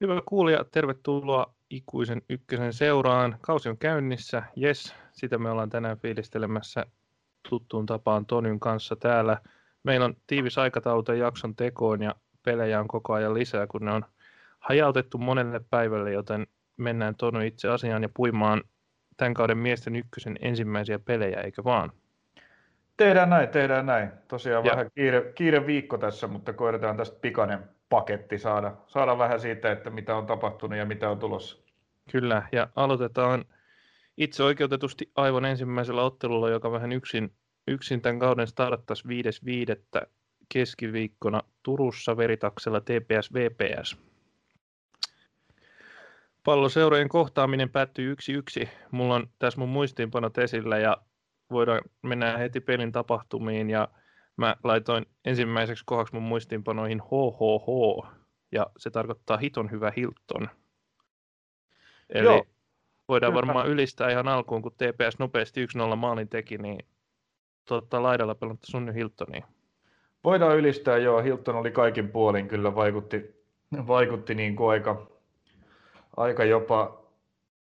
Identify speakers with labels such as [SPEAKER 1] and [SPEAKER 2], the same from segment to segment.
[SPEAKER 1] Hyvä kuulija, tervetuloa ikuisen ykkösen seuraan. Kausi on käynnissä, yes, sitä me ollaan tänään fiilistelemässä tuttuun tapaan Tonyn kanssa täällä. Meillä on tiivis aikataulu jakson tekoon ja pelejä on koko ajan lisää, kun ne on hajautettu monelle päivälle, joten mennään Tony itse asiaan ja puimaan tämän kauden miesten ykkösen ensimmäisiä pelejä, eikö vaan?
[SPEAKER 2] Tehdään näin, tehdään näin. Tosiaan ja. vähän kiire, kiire viikko tässä, mutta koitetaan tästä pikainen paketti saada, saada vähän siitä, että mitä on tapahtunut ja mitä on tulossa.
[SPEAKER 1] Kyllä, ja aloitetaan itse oikeutetusti aivan ensimmäisellä ottelulla, joka vähän yksin, yksin tämän kauden starttaisi 5.5. keskiviikkona Turussa veritaksella TPS VPS. Palloseurojen kohtaaminen päättyi 1-1. Mulla on tässä mun muistiinpanot esillä ja voidaan mennä heti pelin tapahtumiin ja mä laitoin ensimmäiseksi kohdaksi mun muistiinpanoihin HHH, ja se tarkoittaa hiton hyvä Hilton. Eli Joo. voidaan Kyllä. varmaan ylistää ihan alkuun, kun TPS nopeasti 1-0 maalin teki, niin totta, laidalla pelannut sun Hiltoniin.
[SPEAKER 2] Voidaan ylistää, joo. Hilton oli kaikin puolin, kyllä vaikutti, vaikutti niin kuin aika, aika jopa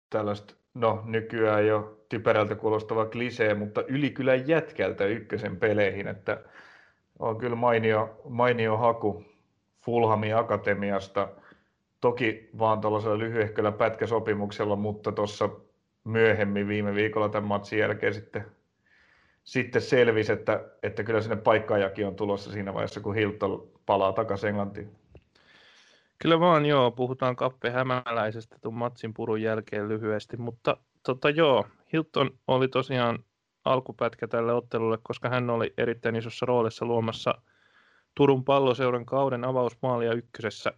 [SPEAKER 2] tällaista, no nykyään jo typerältä kuulostava klisee, mutta yli kyllä jätkältä ykkösen peleihin, että on kyllä mainio, mainio haku Fulhamin Akatemiasta. Toki vaan tuollaisella lyhyehköllä pätkäsopimuksella, mutta tuossa myöhemmin viime viikolla tämän matsin jälkeen sitten, sitten selvisi, että, että kyllä sinne paikkaajakin on tulossa siinä vaiheessa, kun Hilton palaa takaisin Englantiin.
[SPEAKER 1] Kyllä vaan joo, puhutaan Kappe Hämäläisestä tuon matsin purun jälkeen lyhyesti, mutta tota joo, Hilton oli tosiaan alkupätkä tälle ottelulle, koska hän oli erittäin isossa roolissa luomassa Turun palloseuran kauden avausmaalia ykkösessä.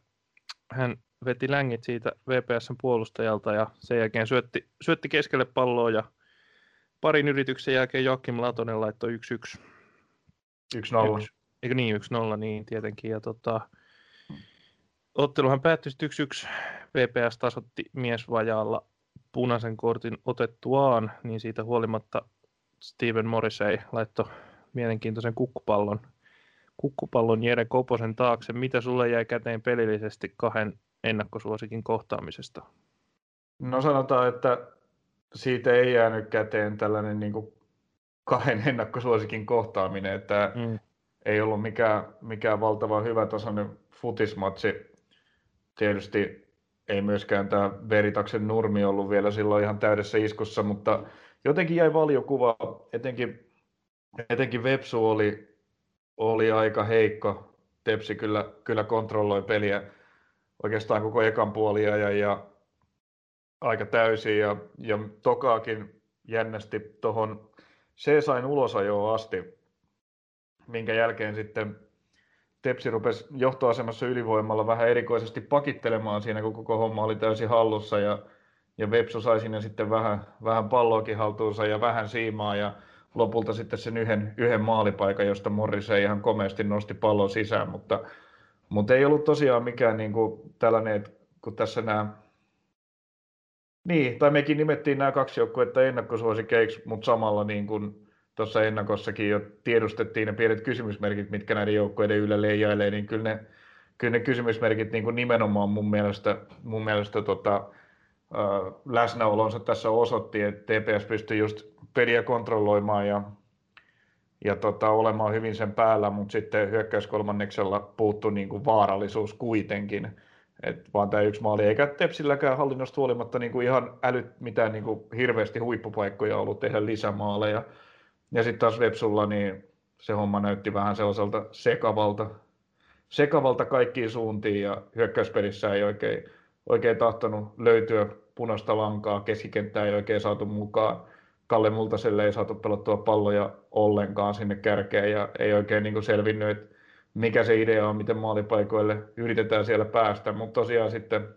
[SPEAKER 1] Hän veti längit siitä VPSn puolustajalta ja sen jälkeen syötti, syötti keskelle palloa ja parin yrityksen jälkeen Joakim Latonen laittoi 1-1.
[SPEAKER 2] 1-0.
[SPEAKER 1] Eikö niin, 1-0, niin tietenkin. Ja tota, otteluhan päättyi 1-1. VPS tasotti miesvajaalla punaisen kortin otettuaan, niin siitä huolimatta Steven Morrissey laittoi mielenkiintoisen kukkupallon, kukkupallon Jere Koposen taakse. Mitä sulle jäi käteen pelillisesti kahden ennakkosuosikin kohtaamisesta?
[SPEAKER 2] No sanotaan, että siitä ei jäänyt käteen tällainen niin kuin kahden ennakkosuosikin kohtaaminen, että mm. ei ollut mikään, mikään valtavan hyvä tasoinen futismatsi. Tietysti ei myöskään tämä Veritaksen nurmi ollut vielä silloin ihan täydessä iskussa, mutta jotenkin jäi valiokuva, etenkin, etenkin Vepsu oli, oli aika heikko. Tepsi kyllä, kyllä kontrolloi peliä oikeastaan koko ekan puolia ja, ja aika täysin ja, ja Tokaakin jännästi tuohon Seesain ulosajoon asti, minkä jälkeen sitten Tepsi rupesi johtoasemassa ylivoimalla vähän erikoisesti pakittelemaan siinä, kun koko homma oli täysin hallussa ja ja Vepsu sai sinne sitten vähän, vähän palloakin haltuunsa ja vähän siimaa ja lopulta sitten sen yhden, yhden maalipaikan, josta Morrise ihan komeasti nosti pallon sisään, mutta, mutta ei ollut tosiaan mikään niin kuin tällainen, että kun tässä nämä niin, tai mekin nimettiin nämä kaksi joukkuetta ennakkosuosikeiksi, mutta samalla niin kuin tuossa ennakossakin jo tiedustettiin ne pienet kysymysmerkit, mitkä näiden joukkueiden yllä leijailee, niin kyllä ne, kyllä ne kysymysmerkit niin kuin nimenomaan mun mielestä, mun mielestä tota, läsnäolonsa tässä osoitti, että TPS pystyi just peliä kontrolloimaan ja, ja tota, olemaan hyvin sen päällä, mutta sitten hyökkäyskolmanneksella puuttui niin kuin vaarallisuus kuitenkin. Et vaan tämä yksi maali, eikä Tepsilläkään hallinnosta huolimatta niin kuin ihan älyt mitään niin kuin hirveästi huippupaikkoja ollut tehdä lisämaaleja. Ja sitten taas Vepsulla niin se homma näytti vähän sellaiselta sekavalta, sekavalta kaikkiin suuntiin ja hyökkäyspelissä ei oikein oikein tahtonut löytyä punaista lankaa, keskikenttää ei oikein saatu mukaan. Kalle Multaselle ei saatu pelottua palloja ollenkaan sinne kärkeen ja ei oikein niin selvinnyt, että mikä se idea on, miten maalipaikoille yritetään siellä päästä, mutta tosiaan sitten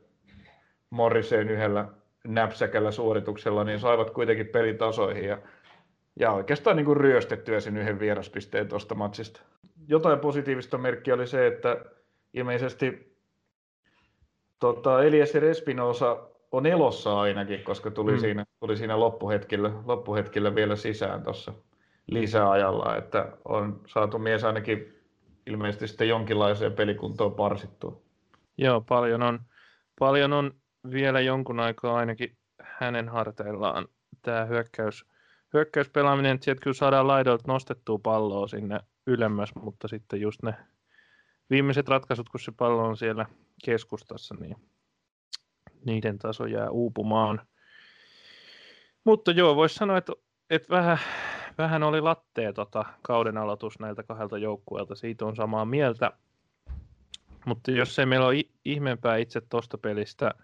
[SPEAKER 2] Morriseen yhdellä näpsäkällä suorituksella niin saivat kuitenkin pelitasoihin ja, ja oikeastaan niin kuin ryöstettyä sen yhden vieraspisteen tuosta matsista. Jotain positiivista merkkiä oli se, että ilmeisesti tota, Elias Espinosa on elossa ainakin, koska tuli, mm. siinä, tuli siinä loppuhetkellä, loppuhetkellä vielä sisään tuossa lisäajalla, että on saatu mies ainakin ilmeisesti sitten jonkinlaiseen pelikuntoon parsittua.
[SPEAKER 1] Joo, paljon on, paljon on vielä jonkun aikaa ainakin hänen harteillaan tämä hyökkäys, hyökkäyspelaaminen, että sieltä kyllä saadaan laidolta nostettua palloa sinne ylemmäs, mutta sitten just ne viimeiset ratkaisut, kun se pallo on siellä keskustassa, niin niiden taso jää uupumaan. Mutta joo, voisi sanoa, että, että vähän, vähän oli lattea tota, kauden aloitus näiltä kahdelta joukkueelta. Siitä on samaa mieltä. Mutta jos ei meillä ole ihmeempää itse tuosta pelistä,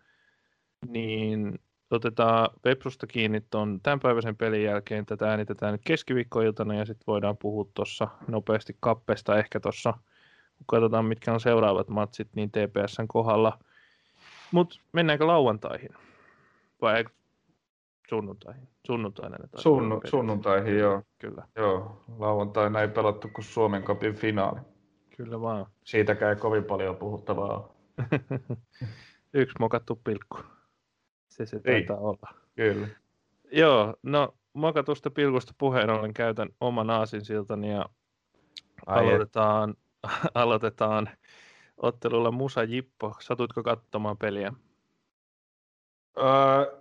[SPEAKER 1] niin otetaan Pepsusta kiinni tuon tämänpäiväisen pelin jälkeen. Tätä äänitetään nyt keskiviikkoiltana ja sitten voidaan puhua tuossa nopeasti kappesta ehkä tuossa, kun katsotaan mitkä on seuraavat matsit, niin TPSn kohdalla. Mutta mennäänkö lauantaihin? Vai sunnuntaihin? Sunnuntaina ne
[SPEAKER 2] Sunnu, sunnuntaihin, joo.
[SPEAKER 1] Kyllä.
[SPEAKER 2] Joo, lauantaina ei pelattu kuin Suomen kapin finaali.
[SPEAKER 1] Kyllä vaan.
[SPEAKER 2] Siitäkään ei kovin paljon puhuttavaa
[SPEAKER 1] Yksi mokattu pilkku. Se se taitaa olla.
[SPEAKER 2] Kyllä.
[SPEAKER 1] Joo, no mokatusta pilkusta puheen ollen käytän oman aasinsiltani ja Ai aloitetaan, aloitetaan ottelulla Musa Jippo. Satutko katsomaan peliä?
[SPEAKER 2] Öö,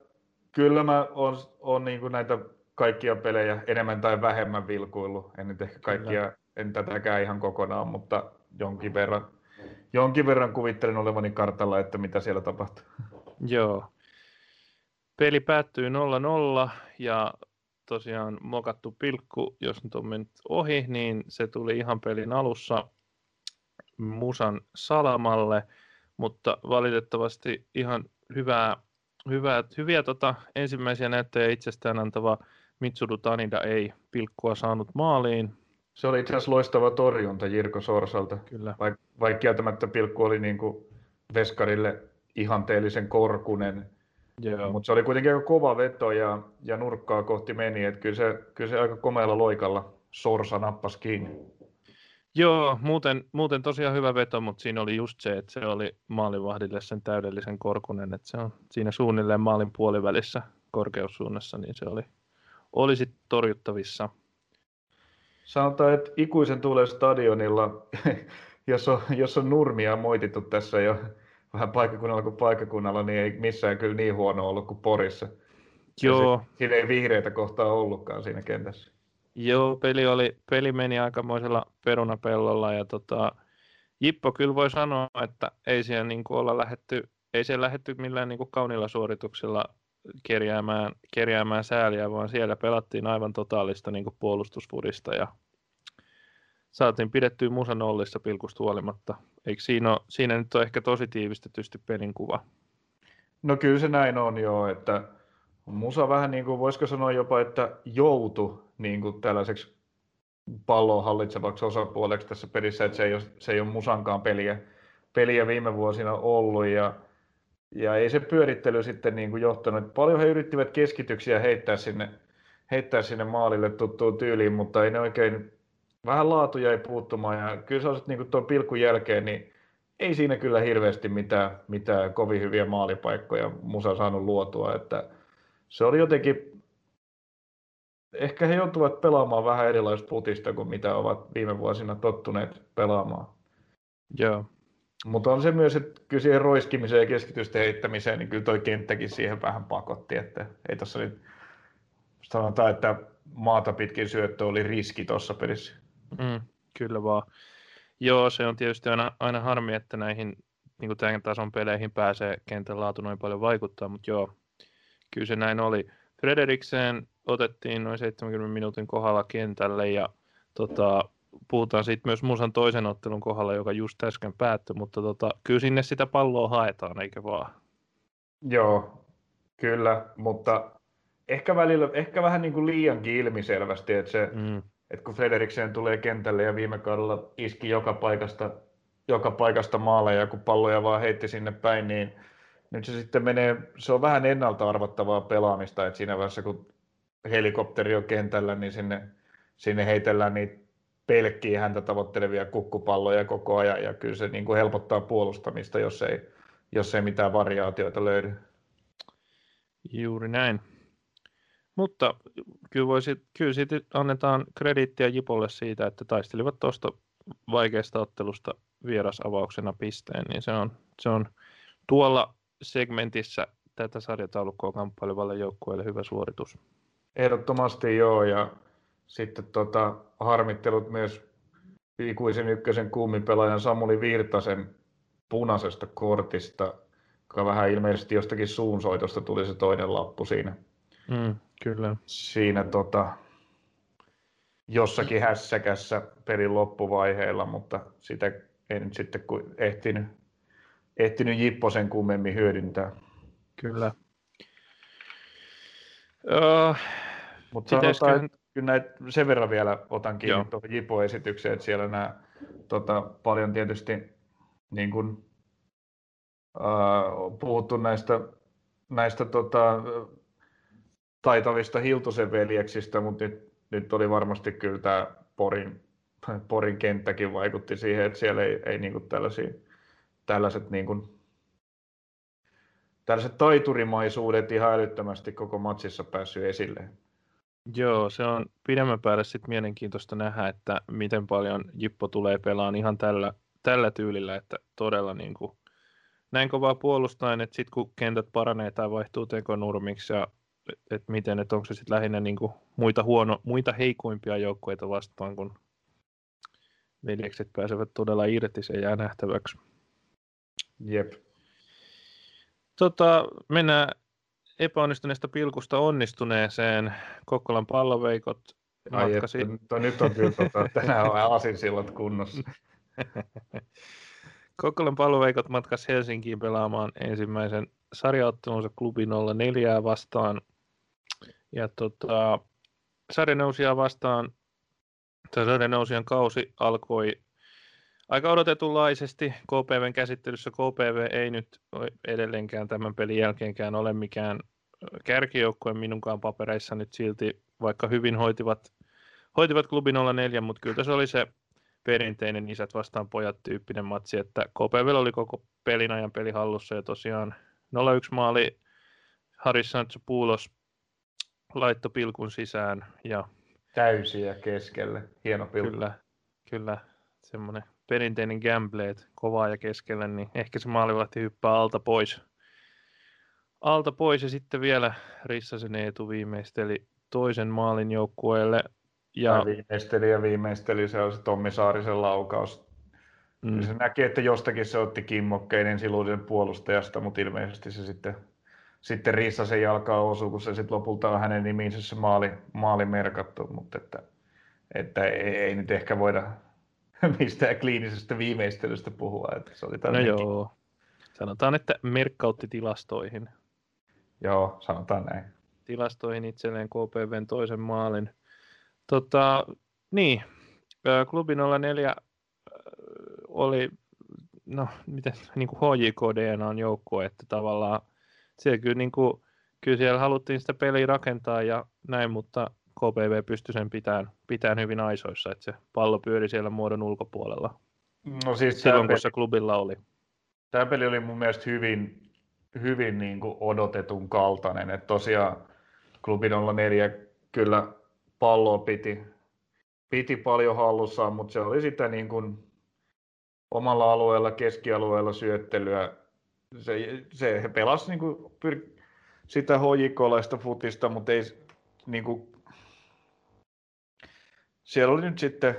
[SPEAKER 2] kyllä mä oon, oon niin näitä kaikkia pelejä enemmän tai vähemmän vilkuillut. En nyt ehkä kaikkia, kyllä. en tätäkään ihan kokonaan, mutta jonkin verran, jonkin verran kuvittelin olevani kartalla, että mitä siellä tapahtuu.
[SPEAKER 1] Joo. Peli päättyy 0-0 ja tosiaan mokattu pilkku, jos nyt on mennyt ohi, niin se tuli ihan pelin alussa Musan salamalle, mutta valitettavasti ihan hyvää, hyvää, hyviä tota, ensimmäisiä näyttöjä itsestään antava Mitsudu Tanida ei pilkkua saanut maaliin.
[SPEAKER 2] Se oli itse asiassa loistava torjunta Jirko Sorsalta.
[SPEAKER 1] Kyllä.
[SPEAKER 2] Vaik, vaikka kieltämättä pilkku oli niin kuin Veskarille ihanteellisen korkunen, mutta se oli kuitenkin aika kova veto ja, ja nurkkaa kohti meni, että kyllä se, kyllä se aika komealla loikalla Sorsa nappasi kiinni.
[SPEAKER 1] Joo, muuten, muuten tosiaan hyvä veto, mutta siinä oli just se, että se oli maalivahdille sen täydellisen korkunen, että se on siinä suunnilleen maalin puolivälissä korkeussuunnassa, niin se oli, oli sitten torjuttavissa.
[SPEAKER 2] Sanotaan, että ikuisen tulee stadionilla, jos on, jos on nurmia moitittu tässä jo vähän paikkakunnalla kuin paikkakunnalla, niin ei missään kyllä niin huono ollut kuin Porissa.
[SPEAKER 1] Joo.
[SPEAKER 2] Se, siinä ei vihreitä kohtaa ollutkaan siinä kentässä.
[SPEAKER 1] Joo, peli, oli, peli meni aikamoisella perunapellolla ja tota, Jippo kyllä voi sanoa, että ei siellä niin kuin olla lähetty, ei siellä lähetty millään niin kuin kaunilla suorituksella kerjäämään, kerjäämään sääliä, vaan siellä pelattiin aivan totaalista niin kuin puolustusfurista ja saatiin pidettyä musa nollissa pilkusta huolimatta. Eikö siinä, ole, siinä nyt ole ehkä tosi tiivistetysti pelin kuva?
[SPEAKER 2] No kyllä se näin on jo, että musa vähän niin kuin, voisiko sanoa jopa, että joutu niin kuin tällaiseksi pallon hallitsevaksi osapuoleksi tässä pelissä, että se ei ole, se ei ole musankaan peliä, peliä viime vuosina ollut ja, ja ei se pyörittely sitten niin kuin johtanut. Paljon he yrittivät keskityksiä heittää sinne, heittää sinne maalille tuttuun tyyliin, mutta ei ne oikein vähän laatu jäi puuttumaan ja kyllä se olisi niin tuon pilkun jälkeen, niin ei siinä kyllä hirveästi mitään, mitään kovin hyviä maalipaikkoja Musa saanut luotua, että se oli jotenkin, ehkä he joutuvat pelaamaan vähän erilaista putista kuin mitä ovat viime vuosina tottuneet pelaamaan.
[SPEAKER 1] Joo.
[SPEAKER 2] Mutta on se myös, että kyllä siihen roiskimiseen ja keskitysten heittämiseen, niin kyllä toi kenttäkin siihen vähän pakotti, että ei tuossa nyt sanotaan, että maata pitkin syöttö oli riski tuossa pelissä.
[SPEAKER 1] Mm, kyllä vaan. Joo, se on tietysti aina, aina harmi, että näihin niin kuin tämän tason peleihin pääsee kentän laatu noin paljon vaikuttaa, mutta joo, kyllä se näin oli. Frederiksen otettiin noin 70 minuutin kohdalla kentälle ja tota, puhutaan siitä myös Musan toisen ottelun kohdalla, joka just äsken päättyi, mutta tota, kyllä sinne sitä palloa haetaan, eikö vaan?
[SPEAKER 2] Joo, kyllä, mutta ehkä, välillä, ehkä vähän niin kuin liiankin ilmiselvästi, että se, mm että kun Frederiksen tulee kentälle ja viime kaudella iski joka paikasta, joka paikasta maaleja, kun palloja vaan heitti sinne päin, niin nyt se sitten menee, se on vähän ennalta arvattavaa pelaamista, että siinä vaiheessa kun helikopteri on kentällä, niin sinne, sinne heitellään niitä pelkkiä häntä tavoittelevia kukkupalloja koko ajan, ja kyllä se niin kuin helpottaa puolustamista, jos ei, jos ei mitään variaatioita löydy.
[SPEAKER 1] Juuri näin. Mutta kyllä, voisi, kyllä siitä annetaan krediittiä Jipolle siitä, että taistelivat tuosta vaikeasta ottelusta vierasavauksena pisteen, niin se on, se on tuolla segmentissä tätä sarjataulukkoa kamppailevalle joukkueelle hyvä suoritus.
[SPEAKER 2] Ehdottomasti joo, ja sitten tota, harmittelut myös ikuisen ykkösen kummipelaajan Samuli Virtasen punaisesta kortista, joka vähän ilmeisesti jostakin suunsoitosta tuli se toinen lappu siinä.
[SPEAKER 1] Mm, kyllä.
[SPEAKER 2] Siinä tota, jossakin hässäkässä pelin loppuvaiheella, mutta sitä ei nyt sitten ehtinyt, ehtinyt Jippo sen kummemmin hyödyntää.
[SPEAKER 1] Kyllä. Uh,
[SPEAKER 2] mutta sanotaan, että kyllä näitä, sen verran vielä otan kiinni Joo. tuohon Jipo-esitykseen, että siellä nämä tota, paljon tietysti niin kuin, uh, puhuttu näistä, näistä tota, taitavista Hiltusen veljeksistä, mutta nyt, nyt oli varmasti kyllä tämä Porin, Porin kenttäkin vaikutti siihen, että siellä ei, ei niin tällaisia, tällaiset niin kuin, tällaiset taiturimaisuudet ihan älyttömästi koko matsissa päässyt esille.
[SPEAKER 1] Joo, se on pidemmän päälle sitten mielenkiintoista nähdä, että miten paljon Jippo tulee pelaamaan ihan tällä, tällä tyylillä, että todella niin kuin, näin kovaa puolustaen, että sitten kun kentät paranee tai vaihtuu tekonurmiksi ja että miten, että onko se sitten lähinnä niin kuin muita, huono, muita heikoimpia joukkueita vastaan, kun veljekset pääsevät todella irti, se jää nähtäväksi.
[SPEAKER 2] Jep.
[SPEAKER 1] Tota, mennään epäonnistuneesta pilkusta onnistuneeseen. Kokkolan palloveikot
[SPEAKER 2] Ai matkasi... että, nyt on kyllä tota, tänään on asinsillat kunnossa.
[SPEAKER 1] Kokkolan palloveikot matkas Helsinkiin pelaamaan ensimmäisen sarjaottelunsa klubi 04 vastaan. Ja tota, sarjanousia vastaan, tai sarjanousijan kausi alkoi aika odotetunlaisesti KPVn käsittelyssä. KPV ei nyt edelleenkään tämän pelin jälkeenkään ole mikään kärkijoukkue minunkaan papereissa nyt silti, vaikka hyvin hoitivat, hoitivat klubi 04, mutta kyllä se oli se perinteinen isät vastaan pojat tyyppinen matsi, että KPV oli koko pelin ajan peli hallussa ja tosiaan 0-1 maali Haris Puulos laitto pilkun sisään. Ja
[SPEAKER 2] Täysiä keskelle, hieno pilkku.
[SPEAKER 1] Kyllä, kyllä semmoinen perinteinen gamble, että kovaa ja keskellä, niin ehkä se maalivahti hyppää alta pois. Alta pois ja sitten vielä Rissasen Eetu viimeisteli toisen maalin joukkueelle.
[SPEAKER 2] Ja... viimeisteli ja viimeisteli, se on se Tommi Saarisen laukaus. Mm. Se näki, että jostakin se otti kimmokkeinen siluisen puolustajasta, mutta ilmeisesti se sitten, sitten Rissasen jalkaa osuu, kun se sitten lopulta on hänen nimiinsä se maali, maali merkattu, mutta että, että ei, ei nyt ehkä voida mistään kliinisestä viimeistelystä puhua. Että se oli
[SPEAKER 1] no joo. Sanotaan, että merkkautti tilastoihin.
[SPEAKER 2] Joo, sanotaan näin.
[SPEAKER 1] Tilastoihin itselleen KPVn toisen maalin. Tota, niin, klubi 04 oli, no miten, niin kuin HJK DNA on joukkue, että tavallaan siellä kyllä, niin kuin, kyllä siellä haluttiin sitä peliä rakentaa ja näin, mutta KPV pystyi sen pitämään, pitämään hyvin aisoissa, että se pallo pyöri siellä muodon ulkopuolella.
[SPEAKER 2] No siis
[SPEAKER 1] Silloin, kun se klubilla oli.
[SPEAKER 2] Tämä peli oli mun mielestä hyvin, hyvin niin kuin odotetun kaltainen. Että tosiaan klubi 04 kyllä palloa piti, piti paljon hallussaan, mutta se oli sitä niin kuin omalla alueella, keskialueella syöttelyä. Se, se he pelasi niin kuin pyr- sitä hojikolaista futista, mutta ei niin kuin siellä oli nyt sitten,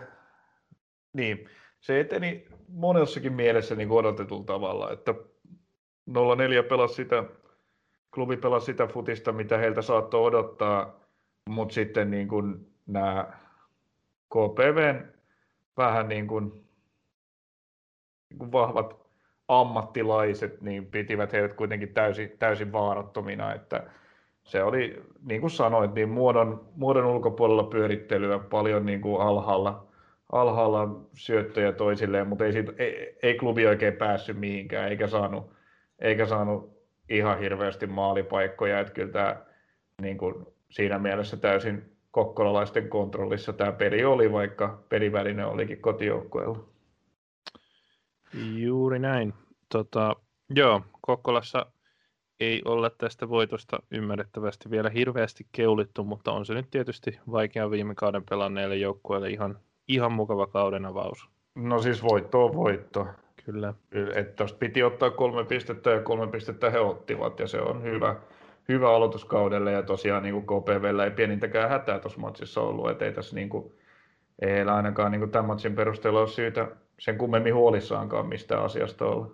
[SPEAKER 2] niin, se eteni monessakin mielessä niin kuin odotetulla tavalla, että 04 pelasi sitä, klubi pelasi sitä futista, mitä heiltä saattoi odottaa, mutta sitten niin kuin nämä KPVn vähän niin kuin, niin kuin vahvat ammattilaiset, niin pitivät heidät kuitenkin täysin, täysin vaarattomina, että se oli, niin kuin sanoit, niin muodon, muodon ulkopuolella pyörittelyä paljon niin kuin alhaalla, alhaalla syöttöjä toisilleen, mutta ei, siitä, ei, ei klubi oikein päässyt mihinkään, eikä saanut, eikä saanut ihan hirveästi maalipaikkoja, että kyllä tämä niin kuin siinä mielessä täysin kokkolalaisten kontrollissa tämä peli oli, vaikka peliväline olikin kotijoukkueella.
[SPEAKER 1] Juuri näin. Tota, joo, Kokkolassa ei olla tästä voitosta ymmärrettävästi vielä hirveästi keulittu, mutta on se nyt tietysti vaikea viime kauden pelanneille joukkueille ihan, ihan mukava kauden avaus.
[SPEAKER 2] No siis voitto on voitto.
[SPEAKER 1] Kyllä.
[SPEAKER 2] Että piti ottaa kolme pistettä ja kolme pistettä he ottivat ja se on hyvä, hyvä aloituskaudelle ja tosiaan niin kuin KPVllä ei pienintäkään hätää tuossa matsissa ollut, että ei tässä niin kuin, ei ainakaan niin kuin tämän matsin perusteella ole syytä sen kummemmin huolissaankaan mistä asiasta olla.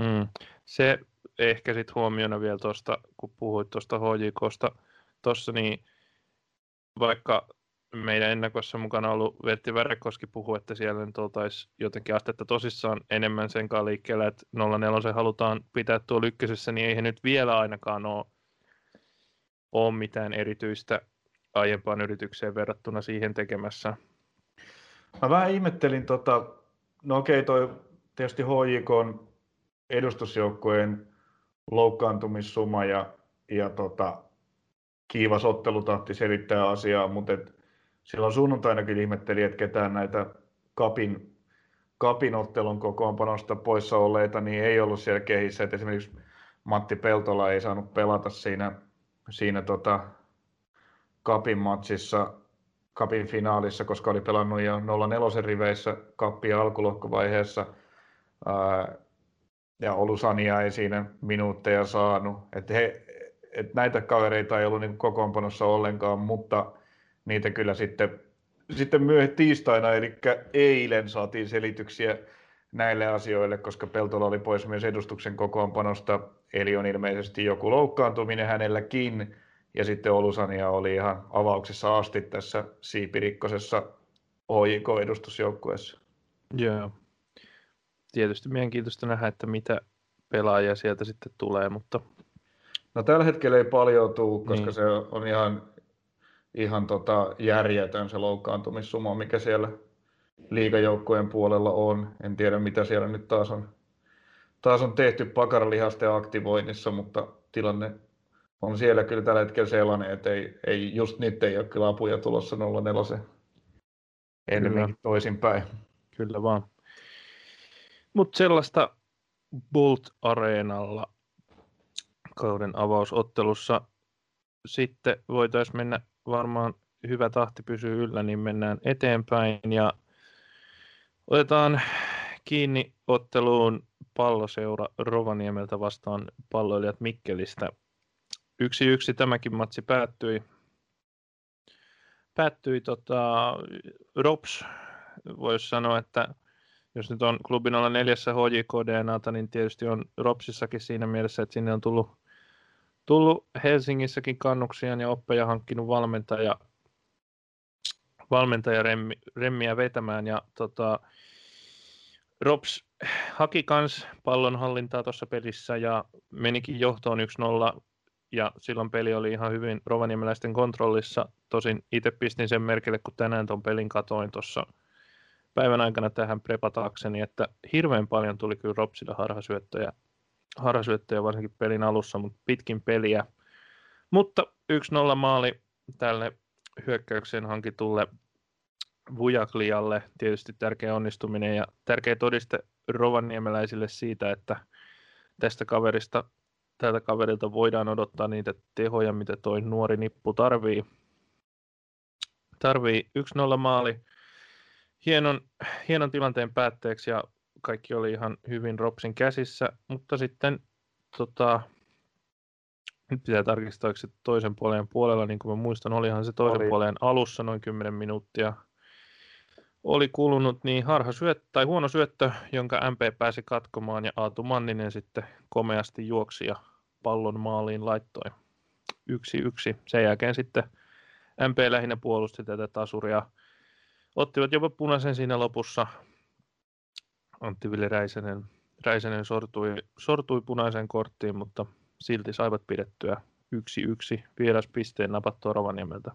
[SPEAKER 1] Mm. Se ehkä sitten huomiona vielä tuosta, kun puhuit tuosta HJKsta, tuossa niin vaikka meidän ennakossa mukana ollut Vertti Värekoski puhuu, että siellä nyt oltaisiin jotenkin astetta tosissaan enemmän sen kanssa liikkeellä, että 04 halutaan pitää tuo ykkösessä, niin ei he nyt vielä ainakaan ole, ole mitään erityistä aiempaan yritykseen verrattuna siihen tekemässä.
[SPEAKER 2] Mä vähän ihmettelin, tota, no okei toi tietysti HJK on edustusjoukkueen loukkaantumissuma ja, ja tota, kiivas ottelutahti selittää asiaa, mutta et silloin sunnuntainakin ihmetteli, että ketään näitä kapin, kapin ottelun kokoonpanosta poissa olleita niin ei ollut siellä kehissä. Et esimerkiksi Matti Peltola ei saanut pelata siinä, siinä tota, kapin matsissa, kapin finaalissa, koska oli pelannut jo 0-4 riveissä kappia alkulohkovaiheessa. Ja Olusania ei siinä minuutteja saanut. Et he, et näitä kavereita ei ollut niin kokoonpanossa ollenkaan, mutta niitä kyllä sitten, sitten myöhemmin tiistaina, eli eilen saatiin selityksiä näille asioille, koska Peltola oli pois myös edustuksen kokoonpanosta, eli on ilmeisesti joku loukkaantuminen hänelläkin, ja sitten Olusania oli ihan avauksessa asti tässä Siipirikkosessa OJK-edustusjoukkueessa.
[SPEAKER 1] Joo. Tietysti mielenkiintoista nähdä, että mitä pelaajia sieltä sitten tulee, mutta...
[SPEAKER 2] No tällä hetkellä ei paljon tule, koska niin. se on ihan ihan tota järjetön se loukkaantumissuma, mikä siellä liigajoukkojen puolella on. En tiedä, mitä siellä nyt taas on, taas on tehty pakaralihasten aktivoinnissa, mutta tilanne on siellä kyllä tällä hetkellä sellainen, että ei, ei, just nyt ei ole kyllä apuja tulossa 04 enemmänkin toisinpäin.
[SPEAKER 1] Kyllä vaan. Mutta sellaista Bolt Areenalla kauden avausottelussa sitten voitaisiin mennä varmaan hyvä tahti pysyy yllä, niin mennään eteenpäin ja otetaan kiinni otteluun palloseura Rovaniemeltä vastaan palloilijat Mikkelistä. Yksi yksi tämäkin matsi päättyi. Päättyi tota, Rops, voisi sanoa, että jos nyt on klubin olla neljässä HJK niin tietysti on Ropsissakin siinä mielessä, että sinne on tullut tullut Helsingissäkin kannuksia ja oppeja hankkinut valmentaja, valmentaja remmi, remmiä vetämään ja tota, Rops haki kans pallonhallintaa tuossa pelissä ja menikin johtoon 1-0 ja silloin peli oli ihan hyvin rovaniemeläisten kontrollissa. Tosin itse pistin sen merkille, kun tänään tuon pelin katoin tuossa päivän aikana tähän prepataakseni, että hirveän paljon tuli kyllä Ropsilla harhasyöttöjä harhasyöttöjä varsinkin pelin alussa, mutta pitkin peliä. Mutta 1-0 maali tälle hyökkäykseen hankitulle Vujaklialle tietysti tärkeä onnistuminen ja tärkeä todiste rovaniemeläisille siitä, että tästä kaverista, tältä kaverilta voidaan odottaa niitä tehoja, mitä toi nuori nippu tarvii. Tarvii 1-0 maali hienon, hienon tilanteen päätteeksi ja kaikki oli ihan hyvin Ropsin käsissä, mutta sitten tota, nyt pitää tarkistaa, että toisen puolen puolella, niin kuin mä muistan, olihan se toisen oli. puolen alussa noin 10 minuuttia. Oli kulunut niin harha syöttö, tai huono syöttö, jonka MP pääsi katkomaan ja Aatu Manninen sitten komeasti juoksi ja pallon maaliin laittoi. Yksi yksi. Sen jälkeen sitten MP lähinnä puolusti tätä tasuria. Ottivat jopa punaisen siinä lopussa, Antti Ville Räisänen, Räisänen sortui, sortui punaisen korttiin, mutta silti saivat pidettyä yksi yksi pisteen napattua Rovaniemeltä.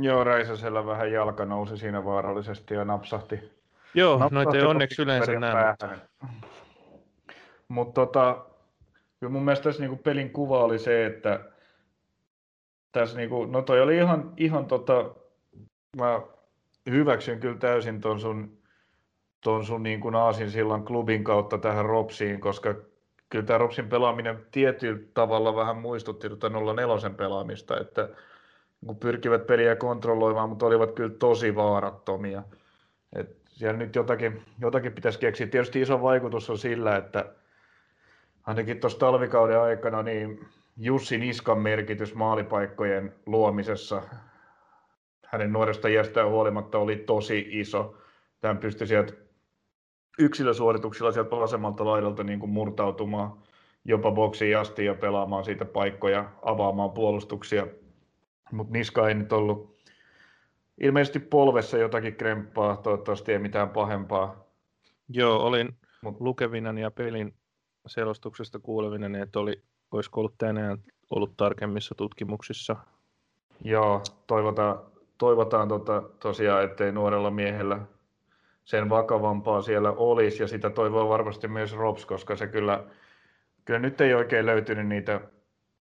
[SPEAKER 2] Joo, Räisäsellä vähän jalka nousi siinä vaarallisesti ja napsahti.
[SPEAKER 1] Joo, napsahti noita ei onneksi yleensä näe.
[SPEAKER 2] Mutta tota, kyllä mun mielestä tässä niinku pelin kuva oli se, että tässä niinku, no toi oli ihan, ihan tota, mä hyväksyn kyllä täysin ton sun tuon sun niin kuin sillan klubin kautta tähän Ropsiin, koska kyllä tämä Ropsin pelaaminen tietyllä tavalla vähän muistutti tuota 04 pelaamista, että kun pyrkivät peliä kontrolloimaan, mutta olivat kyllä tosi vaarattomia. Et siellä nyt jotakin, jotakin pitäisi keksiä. Tietysti iso vaikutus on sillä, että ainakin tuossa talvikauden aikana niin Jussi Niskan merkitys maalipaikkojen luomisessa hänen nuoresta iästään huolimatta oli tosi iso. Tämän pystyi sieltä yksilösuorituksilla sieltä vasemmalta laidalta niin kuin murtautumaan jopa boksiin asti ja pelaamaan siitä paikkoja, avaamaan puolustuksia. Mutta Niska ei nyt ollut ilmeisesti polvessa jotakin kremppaa, toivottavasti ei mitään pahempaa.
[SPEAKER 1] Joo, olin Mut... ja pelin selostuksesta kuulevinani, että oli, olisiko ollut tänään ollut tarkemmissa tutkimuksissa.
[SPEAKER 2] Joo, toivotaan, toivotaan tota, tosiaan, ettei nuorella miehellä sen vakavampaa siellä olisi, ja sitä toivoo varmasti myös Rops, koska se kyllä, kyllä nyt ei oikein löytynyt niitä,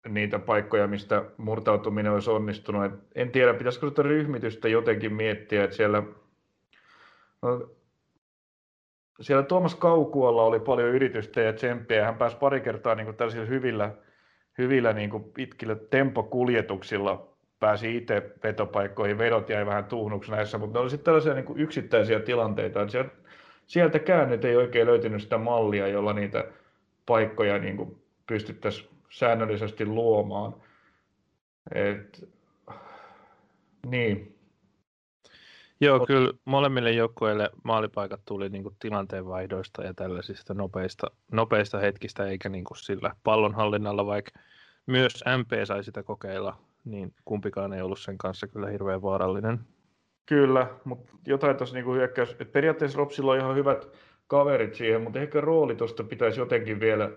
[SPEAKER 2] niitä paikkoja, mistä murtautuminen olisi onnistunut. Et en tiedä, pitäisikö sitä ryhmitystä jotenkin miettiä, että siellä, no, siellä Tuomas Kaukuolla oli paljon yritystä ja tsemppiä, hän pääsi pari kertaa niin kuin tällaisilla hyvillä, hyvillä niin kuin pitkillä tempokuljetuksilla pääsi itse vetopaikkoihin, vedot jäi vähän tuhnuksi näissä, mutta ne oli sitten tällaisia niin kuin yksittäisiä tilanteita, että sieltä, sieltäkään nyt ei oikein löytynyt sitä mallia, jolla niitä paikkoja niin kuin pystyttäisiin säännöllisesti luomaan. Et, niin.
[SPEAKER 1] Joo, kyllä molemmille joukkueille maalipaikat tuli niin kuin tilanteenvaihdoista ja tällaisista nopeista, nopeista hetkistä, eikä niin kuin sillä pallonhallinnalla, vaikka myös MP sai sitä kokeilla niin kumpikaan ei ollut sen kanssa kyllä hirveän vaarallinen.
[SPEAKER 2] Kyllä, mutta jotain tuossa niinku hyökkäys, että periaatteessa Ropsilla on ihan hyvät kaverit siihen, mutta ehkä rooli tuosta pitäisi jotenkin vielä,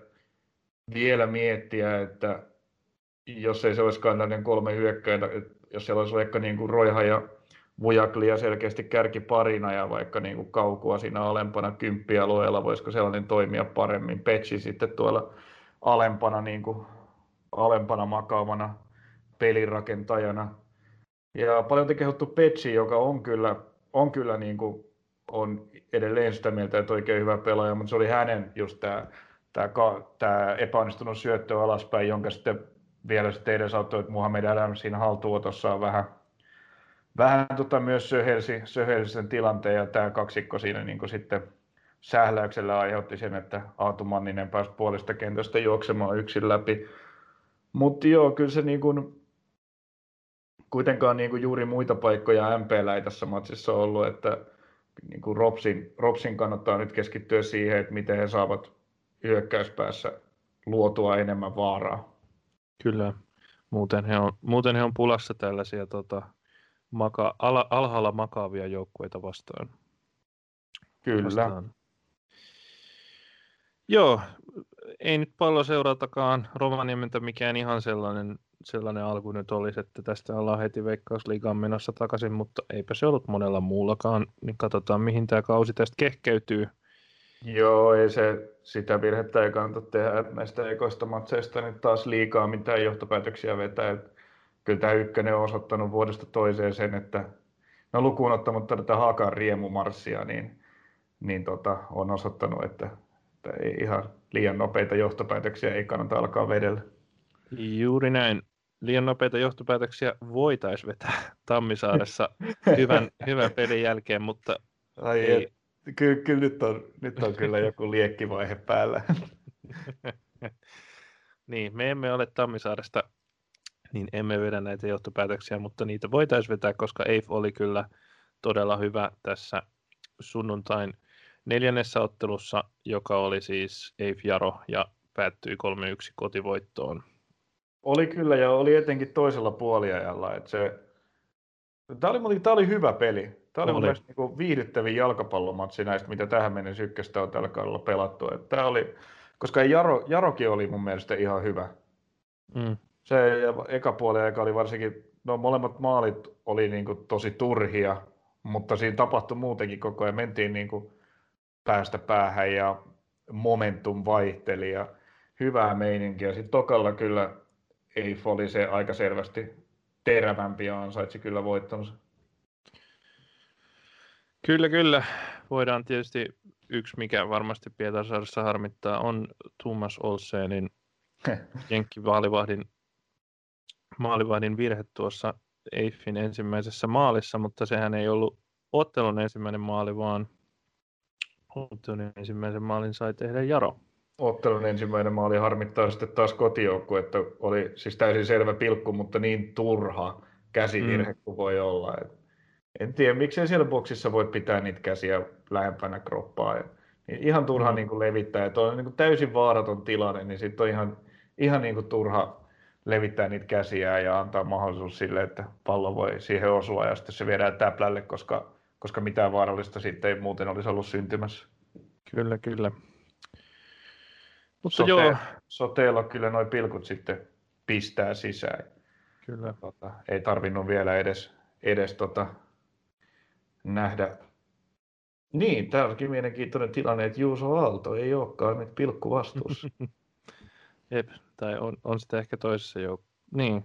[SPEAKER 2] vielä miettiä, että jos ei se olisikaan tämmöinen kolme hyökkäintä, jos siellä olisi vaikka niin kuin Roiha ja Vujaklia selkeästi kärkiparina ja vaikka niin kuin kaukua siinä alempana kymppialueella, voisiko sellainen toimia paremmin. Petsi sitten tuolla alempana, niin kuin, alempana makaavana pelirakentajana. Ja paljon te kehottu Petsi, joka on kyllä, on kyllä niin kuin, on edelleen sitä mieltä, että oikein hyvä pelaaja, mutta se oli hänen just tämä, tämä, tämä epäonnistunut syöttö alaspäin, jonka sitten vielä sitten edesauttoi, että Muhammed Adams siinä haltuotossa on vähän, vähän tota myös söhelsi, söhelsi sen tilanteen ja tämä kaksikko siinä niin sitten sähläyksellä aiheutti sen, että Aatu Manninen pääsi puolesta kentästä juoksemaan yksin läpi. Mutta joo, kyllä se niin kuin, kuitenkaan niin kuin juuri muita paikkoja MPllä ei tässä matsissa ollut, että niin kuin Ropsin, Ropsin kannattaa nyt keskittyä siihen, että miten he saavat hyökkäyspäässä luotua enemmän vaaraa.
[SPEAKER 1] Kyllä, muuten he on, muuten he on pulassa tällaisia tota, maka, al, alhaalla makaavia joukkueita vastaan.
[SPEAKER 2] Kyllä. Vastaan.
[SPEAKER 1] Joo, ei nyt pallo seuratakaan Rovaniemeltä mikään ihan sellainen sellainen alku nyt olisi, että tästä ollaan heti Veikkausliigaan menossa takaisin, mutta eipä se ollut monella muullakaan, niin katsotaan mihin tämä kausi tästä kehkeytyy.
[SPEAKER 2] Joo, ei se sitä virhettä ei kannata tehdä näistä ekoista matseista nyt taas liikaa mitään johtopäätöksiä vetää. Että kyllä tämä ykkönen on osoittanut vuodesta toiseen sen, että no lukuun ottamatta tätä Haakan riemumarssia, niin, niin tota, on osoittanut, että, että ei ihan liian nopeita johtopäätöksiä ei kannata alkaa vedellä.
[SPEAKER 1] Juuri näin liian nopeita johtopäätöksiä voitaisiin vetää Tammisaaressa hyvän, hyvän pelin jälkeen, mutta
[SPEAKER 2] Ai ei. Kyllä, kyllä nyt, on, nyt on kyllä joku liekkivaihe päällä.
[SPEAKER 1] niin, me emme ole Tammisaaresta, niin emme vedä näitä johtopäätöksiä, mutta niitä voitaisiin vetää, koska EIF oli kyllä todella hyvä tässä sunnuntain neljännessä ottelussa, joka oli siis EIF Jaro ja päättyi 3-1 kotivoittoon.
[SPEAKER 2] Oli kyllä ja oli etenkin toisella puoliajalla. Että se, tämä, oli, tämä oli hyvä peli. Tämä oli, oli. mun niin viihdyttävin jalkapallomatsi näistä, mitä tähän mennessä ykköstä on tällä kaudella pelattu. Että tämä oli, koska Jaro, Jarokin oli mun mielestä ihan hyvä. Mm. Se ja eka puoli aika oli varsinkin, no molemmat maalit oli niin kuin tosi turhia, mutta siinä tapahtui muutenkin koko ajan. Mentiin niin kuin päästä päähän ja momentum vaihteli ja hyvää meininkiä. Sitten tokalla kyllä Eif oli se aika selvästi terävämpi ja ansaitsi kyllä voittonsa.
[SPEAKER 1] Kyllä, kyllä. Voidaan tietysti yksi, mikä varmasti Pietarsaaressa harmittaa, on Thomas Olsenin jenkkivaalivahdin maalivahdin virhe tuossa Eiffin ensimmäisessä maalissa, mutta sehän ei ollut ottelun ensimmäinen maali, vaan Ottelun ensimmäisen maalin sai tehdä Jaro.
[SPEAKER 2] Ottelun ensimmäinen maali harmittaa sitten taas kotijoukku, että oli siis täysin selvä pilkku, mutta niin turha käsivirhe mm. kuin voi olla. Et en tiedä, miksei siellä boksissa voi pitää niitä käsiä lähempänä kroppaa. Ja, niin ihan turha mm. niin kuin levittää. Että on niin kuin täysin vaaraton tilanne, niin sitten on ihan, ihan niin kuin turha levittää niitä käsiä ja antaa mahdollisuus sille, että pallo voi siihen osua ja sitten se viedään täplälle, koska, koska mitään vaarallista sitten ei muuten olisi ollut syntymässä.
[SPEAKER 1] Kyllä, kyllä.
[SPEAKER 2] Mutta Sote, joo. Soteella kyllä noin pilkut sitten pistää sisään.
[SPEAKER 1] Kyllä.
[SPEAKER 2] Tota, ei tarvinnut vielä edes, edes tota, nähdä. Niin, tämä onkin mielenkiintoinen tilanne, että Juuso Aalto ei olekaan nyt pilkku vastuussa.
[SPEAKER 1] Jep, tai on, on sitä ehkä toisessa joukkueessa. Niin,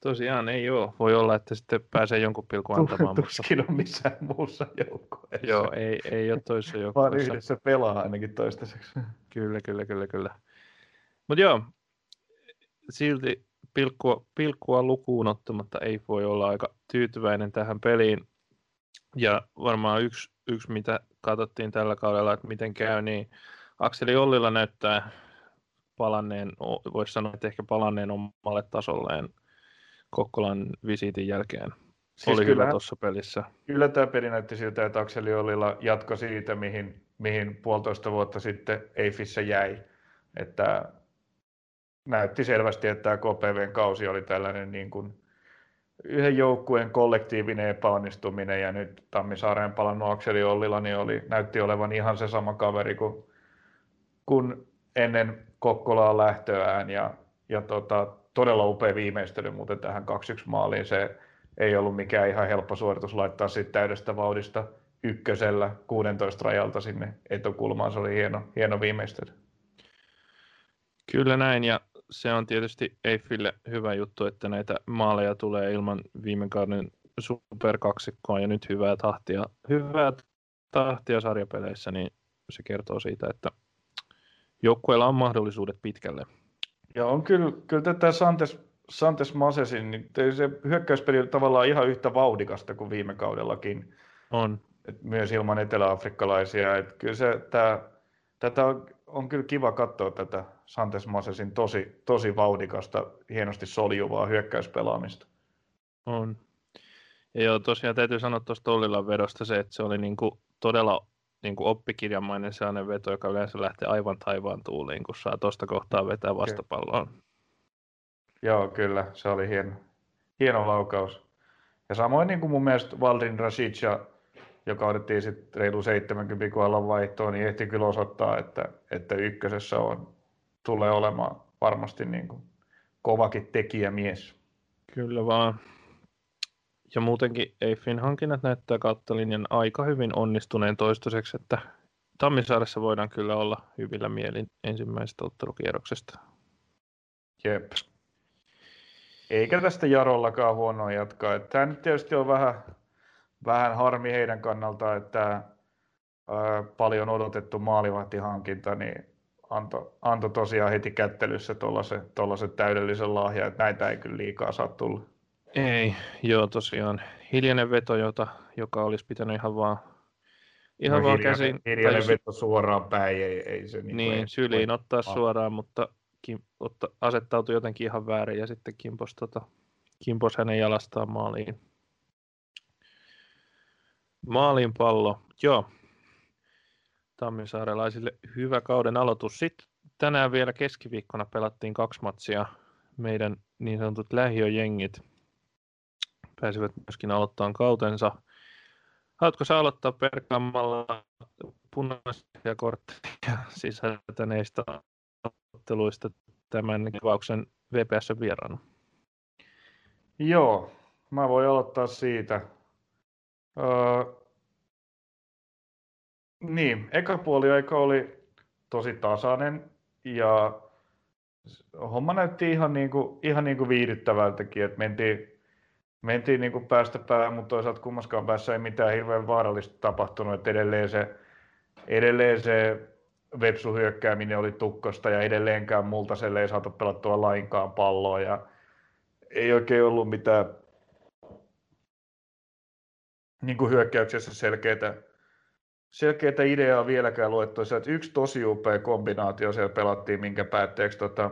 [SPEAKER 1] tosiaan ei ole. Voi olla, että sitten pääsee jonkun pilkun antamaan.
[SPEAKER 2] Tuskin mutta... on missään muussa joukkueessa.
[SPEAKER 1] Joo, ei, ei ole toisessa joukkueessa.
[SPEAKER 2] Vaan yhdessä pelaa ainakin toistaiseksi.
[SPEAKER 1] Kyllä, kyllä, kyllä, kyllä. Mutta joo, silti pilkkua, pilkkua lukuun ottamatta ei voi olla aika tyytyväinen tähän peliin. Ja varmaan yksi, yksi mitä katsottiin tällä kaudella, että miten käy, niin Akseli Ollilla näyttää palanneen, voisi sanoa, että ehkä palanneen omalle tasolleen Kokkolan visiitin jälkeen. Siis oli kyllä, hyvä tuossa pelissä.
[SPEAKER 2] Kyllä tämä peli näytti siltä, että Akseli Ollilla jatko siitä, mihin, mihin puolitoista vuotta sitten Eifissä jäi. Että näytti selvästi, että tämä KPVn kausi oli tällainen niin kuin yhden joukkueen kollektiivinen epäonnistuminen ja nyt Tammisaareen palannut Akseli Ollila niin oli, näytti olevan ihan se sama kaveri kuin, kuin ennen Kokkolaan lähtöään ja, ja tota, todella upea viimeistely muuten tähän 2-1 maaliin. Se ei ollut mikään ihan helppo suoritus laittaa siitä täydestä vauhdista ykkösellä 16 rajalta sinne etukulmaan. Se oli hieno, hieno viimeistely.
[SPEAKER 1] Kyllä näin, ja se on tietysti Eiffille hyvä juttu, että näitä maaleja tulee ilman viime kauden superkaksikkoa ja nyt hyvää tahtia, hyvää tahtia sarjapeleissä, niin se kertoo siitä, että joukkueella on mahdollisuudet pitkälle.
[SPEAKER 2] Ja on kyllä, kyllä tätä Santes, Santes Masesin, niin se hyökkäyspeli on tavallaan ihan yhtä vauhdikasta kuin viime kaudellakin.
[SPEAKER 1] On.
[SPEAKER 2] Et myös ilman eteläafrikkalaisia. Et kyllä se, tää, tätä on, on, kyllä kiva katsoa tätä Santes Masesin tosi, tosi vauhdikasta, hienosti soljuvaa hyökkäyspelaamista.
[SPEAKER 1] On. Ja joo, tosiaan täytyy sanoa tuosta Ollilan vedosta se, että se oli niinku todella niin kuin oppikirjamainen sellainen veto, joka yleensä lähtee aivan taivaan tuuliin, kun saa tuosta kohtaa vetää vastapalloon.
[SPEAKER 2] Joo, kyllä. Se oli hieno, hieno laukaus. Ja samoin niin kuin mun mielestä Valdin Rasica, joka otettiin sitten reilu 70 kohdalla vaihtoon, niin ehti kyllä osoittaa, että, että ykkösessä on, tulee olemaan varmasti niin kuin kovakin tekijämies.
[SPEAKER 1] Kyllä vaan ja muutenkin Eiffin hankinnat näyttää kautta linjan aika hyvin onnistuneen toistaiseksi, että Tammisaaressa voidaan kyllä olla hyvillä mielin ensimmäisestä ottelukierroksesta.
[SPEAKER 2] Jep. Eikä tästä Jarollakaan huonoa jatkaa. Tämä nyt tietysti on vähän, vähän harmi heidän kannalta, että ää, paljon odotettu maalivahtihankinta niin antoi anto tosiaan heti kättelyssä tuollaisen täydellisen lahjan, että näitä ei kyllä liikaa saa tulla.
[SPEAKER 1] Ei, joo tosiaan. Hiljainen veto, jota, joka olisi pitänyt ihan vaan, ihan no, vaan hiljainen, käsin.
[SPEAKER 2] Hiljainen tai, veto suoraan päin, ei, ei se
[SPEAKER 1] niin, niin syliin ottaa ah. suoraan, mutta kim, otta, asettautui jotenkin ihan väärin ja sitten kimpos, tota, kimpos hänen jalastaan maaliin. Maalin pallo, joo. Tammisaarelaisille hyvä kauden aloitus. Sitten tänään vielä keskiviikkona pelattiin kaksi matsia meidän niin sanotut lähiöjengit pääsivät myöskin aloittamaan kautensa. Haluatko sä aloittaa perkaamalla punaisia kortteja sisältäneistä otteluista tämän kuvauksen VPS vieraana?
[SPEAKER 2] Joo, mä voin aloittaa siitä. Öö, niin, eka puoli aika oli tosi tasainen ja homma näytti ihan, niin kuin, ihan niin kuin viihdyttävältäkin, että mentiin mentiin niin kuin päästä päähän, mutta toisaalta kummaskaan päässä ei mitään hirveän vaarallista tapahtunut, että edelleen se, edelleen se Vepsu-hyökkääminen oli tukkosta ja edelleenkään Multaselle ei saatu pelattua lainkaan palloa ja ei oikein ollut mitään niin kuin hyökkäyksessä selkeitä, selkeitä ideaa vieläkään luettu. että yksi tosi upea kombinaatio siellä pelattiin, minkä päätteeksi tota,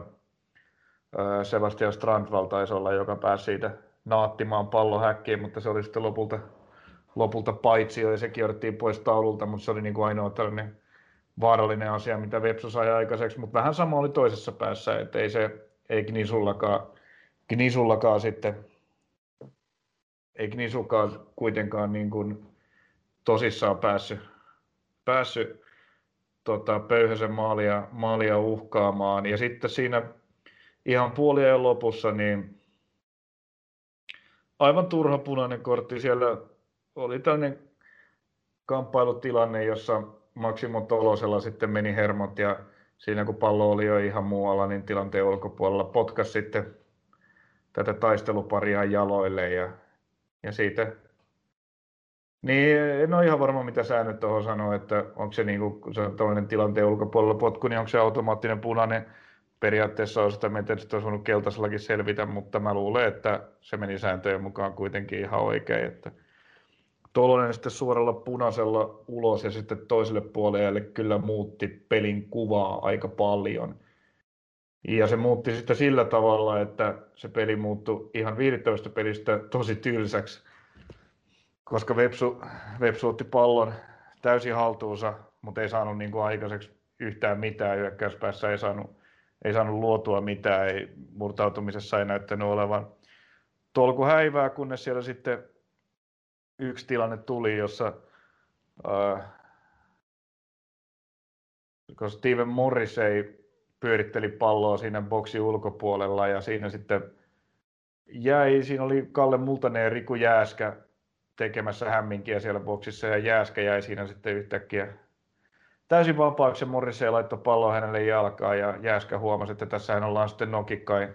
[SPEAKER 2] Sebastian Strandval taisi olla, joka pääsi siitä naattimaan pallon häkkiin, mutta se oli sitten lopulta, lopulta paitsi ja sekin otettiin pois taululta, mutta se oli niin kuin ainoa tällainen vaarallinen asia, mitä Vepsu sai aikaiseksi, mutta vähän sama oli toisessa päässä, että ei se, ei Gnisullakaan, Gnisullakaan sitten, ei Gnisukaan kuitenkaan niin kuin tosissaan päässyt, päässyt tota, Pöyhösen maalia, maalia uhkaamaan. Ja sitten siinä ihan puolien lopussa, niin aivan turha punainen kortti. Siellä oli tällainen kamppailutilanne, jossa Maksimo Tolosella sitten meni hermot ja siinä kun pallo oli jo ihan muualla, niin tilanteen ulkopuolella potkas sitten tätä taisteluparia jaloille ja, ja siitä niin, en ole ihan varma, mitä säännöt tuohon sanoo, että onko se, niin kuin, se on tilanteen ulkopuolella potku, niin onko se automaattinen punainen. Periaatteessa on sitä mieltä, että olisi voinut keltaisellakin selvitä, mutta mä luulen, että se meni sääntöjen mukaan kuitenkin ihan oikein. Että Tolonen sitten suoralla punaisella ulos ja sitten toiselle puolelle kyllä muutti pelin kuvaa aika paljon. Ja se muutti sitten sillä tavalla, että se peli muuttui ihan viihdyttävästä pelistä tosi tylsäksi koska Vepsu, Vepsu otti pallon täysin haltuunsa, mutta ei saanut niin kuin aikaiseksi yhtään mitään hyökkäyspäässä, ei saanut, ei saanut luotua mitään, ei, murtautumisessa ei näyttänyt olevan tolku häivää, kunnes siellä sitten yksi tilanne tuli, jossa äh, kun Steven Morris ei pyöritteli palloa siinä boksin ulkopuolella ja siinä sitten jäi, siinä oli Kalle Multanen ja Riku Jääskä tekemässä hämminkiä siellä boksissa ja Jääskä jäi siinä sitten yhtäkkiä täysin vapaaksi ja Morrissey laittoi pallon hänelle jalkaan ja Jääskä huomasi, että tässähän ollaan sitten nokikkain.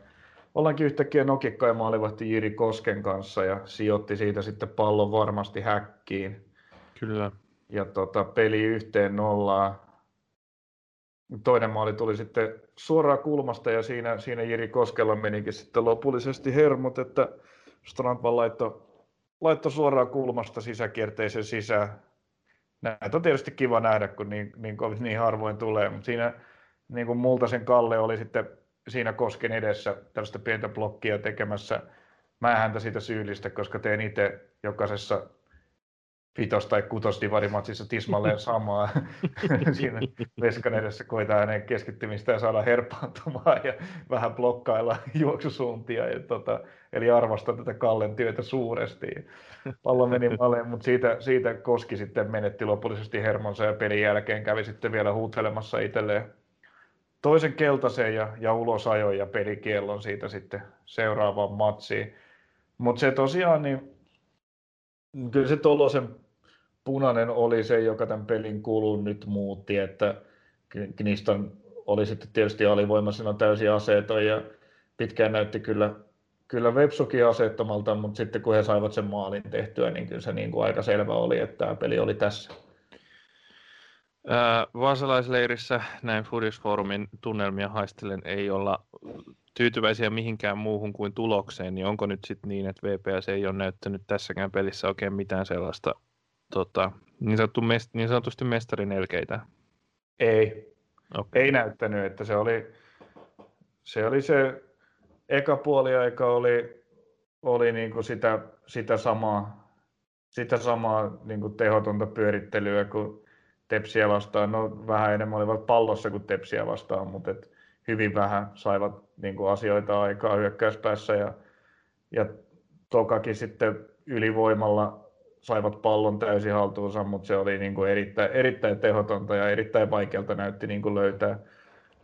[SPEAKER 2] Ollaankin yhtäkkiä nokikkain maalivahti Jiri Kosken kanssa ja sijoitti siitä sitten pallon varmasti häkkiin.
[SPEAKER 1] Kyllä.
[SPEAKER 2] Ja tota, peli yhteen nollaa. Toinen maali tuli sitten suoraan kulmasta ja siinä, siinä Jiri Koskella menikin sitten lopullisesti hermot, että Strandval laittoi laitto suoraan kulmasta sisäkierteisen sisään. Näitä on tietysti kiva nähdä, kun niin, niin, niin harvoin tulee, mutta siinä niin kuin Multasen Kalle oli sitten siinä Kosken edessä tällaista pientä blokkia tekemässä. Mä häntä siitä syyllistä, koska teen itse jokaisessa vitos- tai kutosdivarimatsissa tismalleen samaa. Siinä Veskan edessä koetaan hänen keskittymistä ja saada herpaantumaan ja vähän blokkailla juoksusuuntia. Ja tota, eli arvostan tätä Kallen työtä suuresti. Pallo meni maleen, mutta siitä, siitä Koski sitten menetti lopullisesti hermonsa ja pelin jälkeen kävi sitten vielä huutelemassa itselleen toisen keltaisen ja, ja ulosajon ja pelikiellon siitä sitten seuraavaan matsiin. Mutta se tosiaan, niin kyllä se Tolosen punainen oli se, joka tämän pelin kulun nyt muutti, että Kniston oli sitten tietysti alivoimaisena täysin aseeton ja pitkään näytti kyllä, kyllä Websokin aseettomalta, mutta sitten kun he saivat sen maalin tehtyä, niin kyllä se niin kuin aika selvä oli, että tämä peli oli tässä.
[SPEAKER 1] Vaasalaisleirissä näin Fudisfoorumin tunnelmia haistelen ei olla tyytyväisiä mihinkään muuhun kuin tulokseen, niin onko nyt sitten niin, että VPS ei ole näyttänyt tässäkään pelissä oikein mitään sellaista tota, niin, sanottu mest, niin sanotusti mestarin elkeitä?
[SPEAKER 2] Ei. Okay. Ei näyttänyt, että se oli se, oli se eka puoli aika oli, oli niin kuin sitä, sitä samaa, sitä samaa niin kuin tehotonta pyörittelyä kuin Tepsiä vastaan. No vähän enemmän olivat pallossa kuin Tepsiä vastaan, mutta et hyvin vähän saivat niin kuin asioita aikaa hyökkäyspäässä ja, ja tokakin sitten ylivoimalla saivat pallon täysin haltuunsa, mutta se oli niin kuin erittäin, erittäin tehotonta ja erittäin vaikealta näytti niin kuin löytää,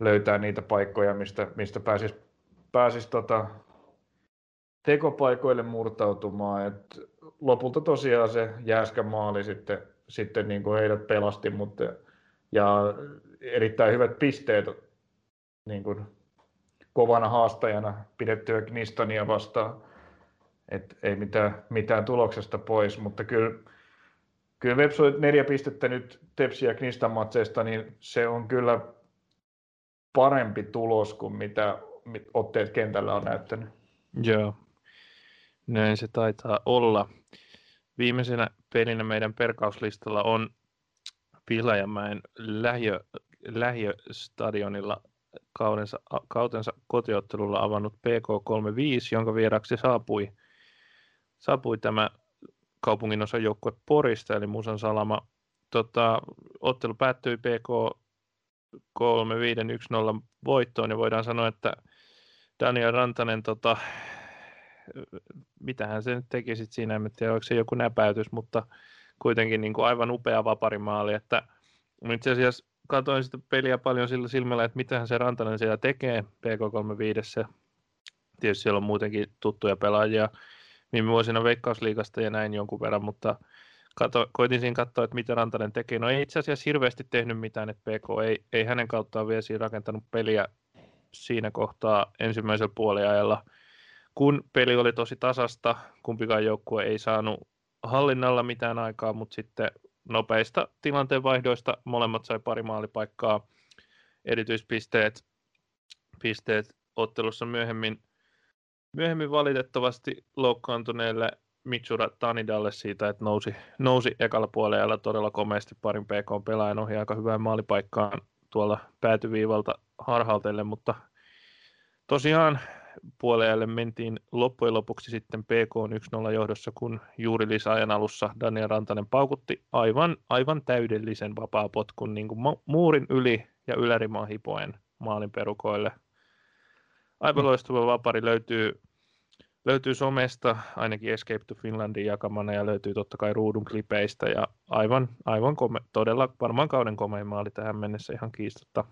[SPEAKER 2] löytää niitä paikkoja, mistä, mistä pääsisi pääsis tota tekopaikoille murtautumaan. Et lopulta tosiaan se jääskä maali sitten, sitten niin kuin heidät pelasti, mutta ja erittäin hyvät pisteet niin kuin kovana haastajana pidettyä Knistonia vastaan et ei mitään, mitään tuloksesta pois, mutta kyllä, kyllä Veps neljä pistettä nyt Tepsi ja Knistan matseista, niin se on kyllä parempi tulos kuin mitä otteet kentällä on näyttänyt.
[SPEAKER 1] Joo, näin se taitaa olla. Viimeisenä pelinä meidän perkauslistalla on Pihlajamäen lähiö, lähiöstadionilla kautensa, kautensa kotiottelulla avannut PK35, jonka vieraksi saapui, saapui tämä kaupungin osa joukkue Porista, eli Musan Salama. Tota, ottelu päättyi PK 3-5-1-0 voittoon, ja voidaan sanoa, että Daniel Rantanen, tota, mitähän se nyt teki sit siinä, en tiedä, oliko se joku näpäytys, mutta kuitenkin niin kuin aivan upea vaparimaali, että itse asiassa katsoin sitä peliä paljon sillä silmällä, että mitähän se Rantanen siellä tekee PK35. Tietysti siellä on muutenkin tuttuja pelaajia viime vuosina Veikkausliigasta ja näin jonkun verran, mutta kato, koitin siinä katsoa, että mitä Rantanen tekee. No ei itse asiassa hirveästi tehnyt mitään, että PK ei, ei hänen kauttaan vielä siinä rakentanut peliä siinä kohtaa ensimmäisellä puoliajalla, kun peli oli tosi tasasta, kumpikaan joukkue ei saanut hallinnalla mitään aikaa, mutta sitten nopeista tilanteenvaihdoista molemmat sai pari maalipaikkaa, erityispisteet pisteet ottelussa myöhemmin, myöhemmin valitettavasti loukkaantuneelle Mitsura Tanidalle siitä, että nousi, nousi ekalla puolella todella komeasti parin PK-pelaajan ohi aika hyvään maalipaikkaan tuolla päätyviivalta harhautelle, mutta tosiaan puolelle mentiin loppujen lopuksi sitten PK 1-0 johdossa, kun juuri lisäajan alussa Daniel Rantanen paukutti aivan, aivan täydellisen vapaa-potkun niin kuin muurin yli ja ylärimaan hipoen maalin perukoille. Aivan mm. loistava vapari löytyy, löytyy somesta, ainakin Escape to Finlandin jakamana ja löytyy totta kai ruudun klipeistä ja aivan, aivan kome, todella varmaan kauden komein maali tähän mennessä ihan kiistatta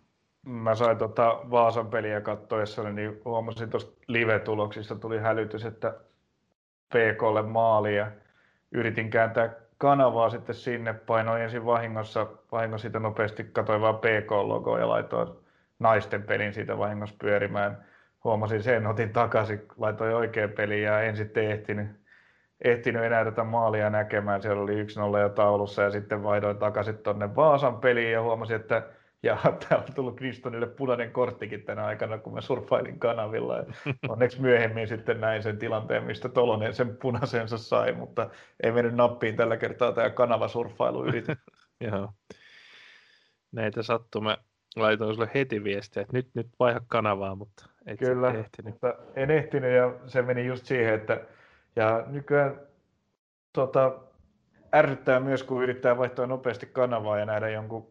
[SPEAKER 2] mä sain tota Vaasan peliä katsoessa, niin huomasin tuosta live-tuloksista tuli hälytys, että PKlle maali ja yritin kääntää kanavaa sitten sinne, painoin ensin vahingossa, vahingossa siitä nopeasti katsoin vaan PK-logoa ja laitoin naisten pelin siitä vahingossa pyörimään. Huomasin sen, otin takaisin, laitoin oikein peliin ja en sitten ehtinyt, ehtinyt enää tätä maalia näkemään. Siellä oli 1-0 jo taulussa ja sitten vaihdoin takaisin tuonne Vaasan peliin ja huomasin, että ja täällä on tullut Kristonille punainen korttikin tänä aikana, kun mä surffailin kanavilla. Ja onneksi myöhemmin sitten näin sen tilanteen, mistä Tolonen sen punaisensa sai, mutta ei mennyt nappiin tällä kertaa tämä kanavasurffailu yritys.
[SPEAKER 1] Joo. Näitä sattuu. Mä laitoin sulle heti viestiä, että nyt, nyt vaiha kanavaa, mutta et
[SPEAKER 2] Kyllä, ehtinyt. mutta en ehtinyt ja se meni just siihen, että ja nykyään tota, ärsyttää myös, kun yrittää vaihtaa nopeasti kanavaa ja nähdä jonkun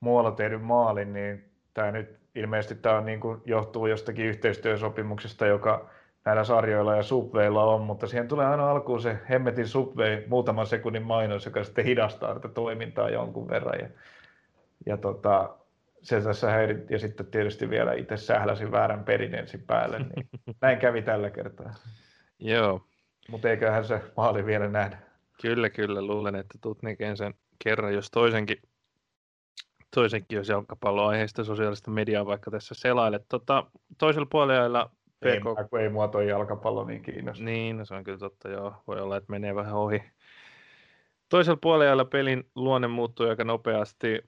[SPEAKER 2] muualla tehdyn maalin, niin tämä nyt ilmeisesti tämä on niin kuin, johtuu jostakin yhteistyösopimuksesta, joka näillä sarjoilla ja subveilla on, mutta siihen tulee aina alkuun se hemmetin subway muutaman sekunnin mainos, joka sitten hidastaa tätä toimintaa jonkun verran. Ja, ja tota, se tässä häirit, ja sitten tietysti vielä itse sähläsin väärän perin ensin päälle, niin näin kävi tällä kertaa.
[SPEAKER 1] Joo.
[SPEAKER 2] Mutta eiköhän se maali vielä nähdä.
[SPEAKER 1] Kyllä, kyllä. Luulen, että tuut näkemään sen kerran, jos toisenkin toisenkin, jos jalkapalloaiheista sosiaalista mediaa vaikka tässä selailet. Tota, toisella puolella
[SPEAKER 2] PK... Ei, kun ei mua toi jalkapallo niin kiinnosta.
[SPEAKER 1] Niin, no se on kyllä totta, joo. Voi olla, että menee vähän ohi. Toisella puolella pelin luonne muuttui aika nopeasti.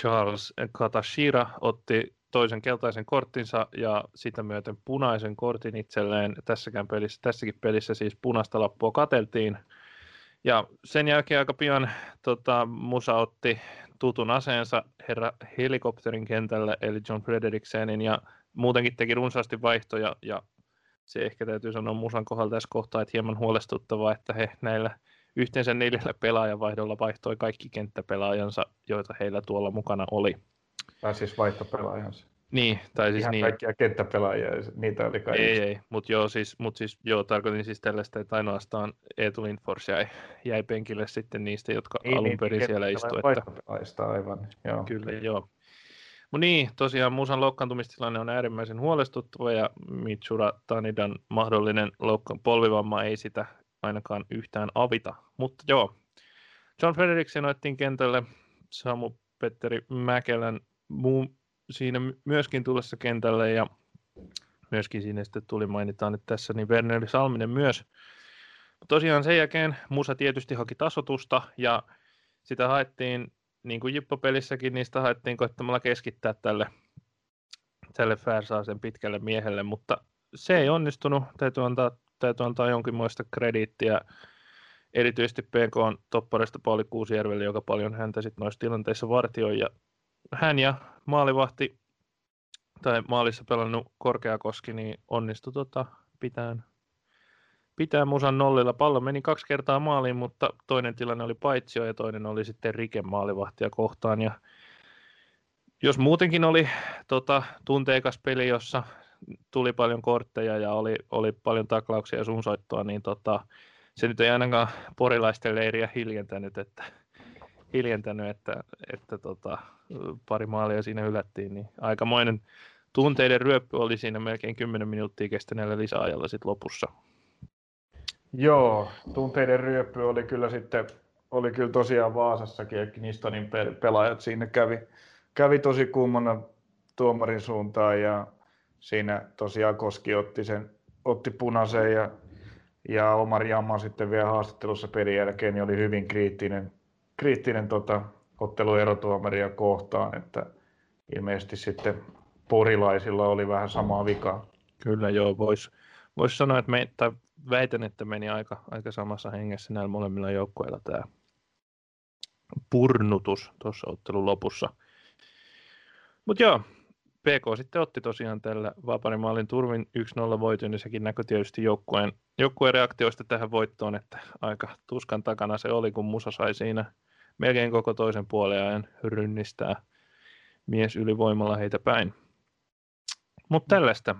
[SPEAKER 1] Charles Katashira otti toisen keltaisen korttinsa ja sitä myöten punaisen kortin itselleen. Tässäkään pelissä, tässäkin pelissä siis punaista lappua kateltiin. Ja sen jälkeen aika pian tota, Musa otti tutun aseensa herra helikopterin kentälle, eli John Frederiksenin, ja muutenkin teki runsaasti vaihtoja, ja se ehkä täytyy sanoa Musan kohdalla tässä kohtaa, että hieman huolestuttavaa, että he näillä yhteensä neljällä pelaajavaihdolla vaihtoi kaikki kenttäpelaajansa, joita heillä tuolla mukana oli.
[SPEAKER 2] Tai siis vaihtopelaajansa.
[SPEAKER 1] Niin, tai siis
[SPEAKER 2] Ihan
[SPEAKER 1] niin.
[SPEAKER 2] kaikkia kenttäpelaajia, niitä oli kaikki.
[SPEAKER 1] Ei, ei, mutta joo, siis, mut siis, joo, tarkoitin siis tällaista, että ainoastaan Eetu Lindfors jäi, jäi penkille sitten niistä, jotka niin, alun perin niin, siellä istuivat.
[SPEAKER 2] Että... aivan, joo.
[SPEAKER 1] Kyllä, joo. Mutta niin, tosiaan Musan loukkaantumistilanne on äärimmäisen huolestuttava ja Mitsura Tanidan mahdollinen loukka- polvivamma ei sitä ainakaan yhtään avita. Mutta joo, John Frederiksen otettiin kentälle, Samu Petteri Mäkelän muu, siinä myöskin tulossa kentälle ja myöskin siinä sitten tuli mainitaan nyt tässä, niin Werneri Salminen myös. Tosiaan sen jälkeen Musa tietysti haki tasotusta ja sitä haettiin, niin kuin Jippo-pelissäkin, niistä haettiin koettamalla keskittää tälle, tälle Färsaasen pitkälle miehelle, mutta se ei onnistunut. Täytyy antaa, täytyy antaa jonkinmoista krediittiä erityisesti PK on topparista Pauli Kuusijärvelle, joka paljon häntä sitten noissa tilanteissa vartioi. Ja hän ja maalivahti tai maalissa pelannut Korkeakoski, niin onnistui tota, pitämään pitää musan nollilla. Pallo meni kaksi kertaa maaliin, mutta toinen tilanne oli paitsio ja toinen oli sitten Rike maalivahtia kohtaan. Ja jos muutenkin oli tota, tunteikas peli, jossa tuli paljon kortteja ja oli, oli paljon taklauksia ja sunsoittoa, niin tota, se nyt ei ainakaan porilaisten leiriä hiljentänyt, että, hiljentänyt, että, että tota, pari maalia siinä hylättiin, niin aikamoinen tunteiden ryöppy oli siinä melkein 10 minuuttia kestäneellä lisäajalla sit lopussa.
[SPEAKER 2] Joo, tunteiden ryöppy oli kyllä sitten, oli kyllä tosiaan Vaasassakin, että Knistonin pelaajat siinä kävi, kävi tosi kummana tuomarin suuntaan ja siinä tosiaan Koski otti, sen, otti punaisen ja, ja Omar Jamma sitten vielä haastattelussa pelin jälkeen niin oli hyvin kriittinen, kriittinen tota, otteluerotuomaria kohtaan, että ilmeisesti sitten porilaisilla oli vähän samaa vikaa.
[SPEAKER 1] Kyllä joo, voisi vois sanoa, että me, tai väitän, että meni aika, aika samassa hengessä näillä molemmilla joukkueilla tämä purnutus tuossa ottelun lopussa. Mutta joo, PK sitten otti tosiaan tällä Vaparimaalin turvin 1-0 voiton, ja sekin näkyi tietysti joukkueen, joukkueen reaktioista tähän voittoon, että aika tuskan takana se oli, kun Musa sai siinä melkein koko toisen puolen ajan rynnistää mies ylivoimalla heitä päin. Mutta tällaista.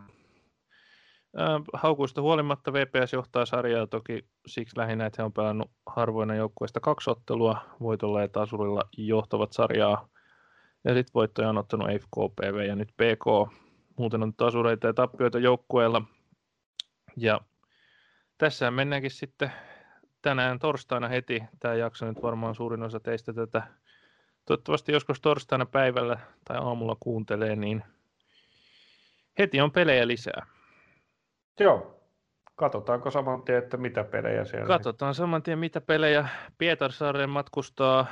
[SPEAKER 1] Haukuista huolimatta VPS johtaa sarjaa toki siksi lähinnä, että he on pelannut harvoina joukkueista kaksi ottelua voitolla ja tasurilla johtavat sarjaa ja sitten voittoja on ottanut FKPV ja nyt PK. Muuten on tasureita ja tappioita joukkueella. Ja tässä mennäänkin sitten tänään torstaina heti. Tämä jakso nyt varmaan suurin osa teistä tätä toivottavasti joskus torstaina päivällä tai aamulla kuuntelee, niin heti on pelejä lisää.
[SPEAKER 2] Joo. Katsotaanko saman tien, että mitä pelejä siellä
[SPEAKER 1] Katsotaan saman tien, mitä pelejä. Pietarsaareen matkustaa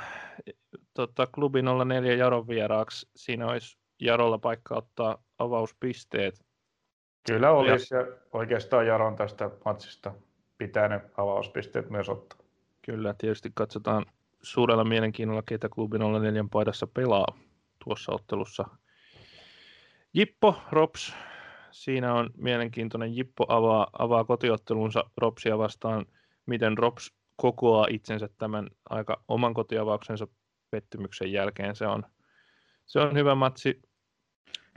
[SPEAKER 1] tota, klubi 04 Jaron vieraaksi. Siinä olisi Jarolla paikka ottaa avauspisteet.
[SPEAKER 2] Kyllä olisi, ja, ja oikeastaan Jaron tästä matsista pitää ne avauspisteet myös ottaa.
[SPEAKER 1] Kyllä, tietysti katsotaan suurella mielenkiinnolla, ketä klubi 04 paidassa pelaa tuossa ottelussa. Jippo, Rops, siinä on mielenkiintoinen. Jippo avaa, avaa kotiottelunsa Ropsia vastaan, miten Rops kokoaa itsensä tämän aika oman kotiavauksensa pettymyksen jälkeen. Se on, se on hyvä matsi,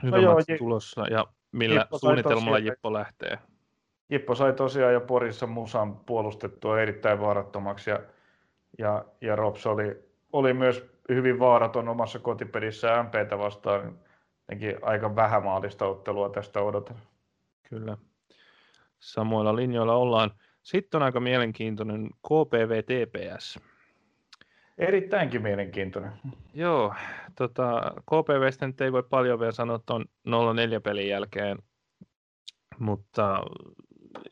[SPEAKER 1] hyvä no joo, matsi tulossa ja millä Jippo suunnitelmalla tosiaan, Jippo lähtee.
[SPEAKER 2] Jippo sai tosiaan jo Porissa Musan puolustettua erittäin vaarattomaksi ja, ja, ja Rops oli, oli myös hyvin vaaraton omassa kotipelissä MPtä vastaan. Jotenkin aika vähämaalista ottelua tästä odotan.
[SPEAKER 1] Kyllä. Samoilla linjoilla ollaan. Sitten on aika mielenkiintoinen KPV TPS.
[SPEAKER 2] Erittäinkin mielenkiintoinen.
[SPEAKER 1] Joo, tota, KPVstä nyt ei voi paljon vielä sanoa tuon 0-4 pelin jälkeen, mutta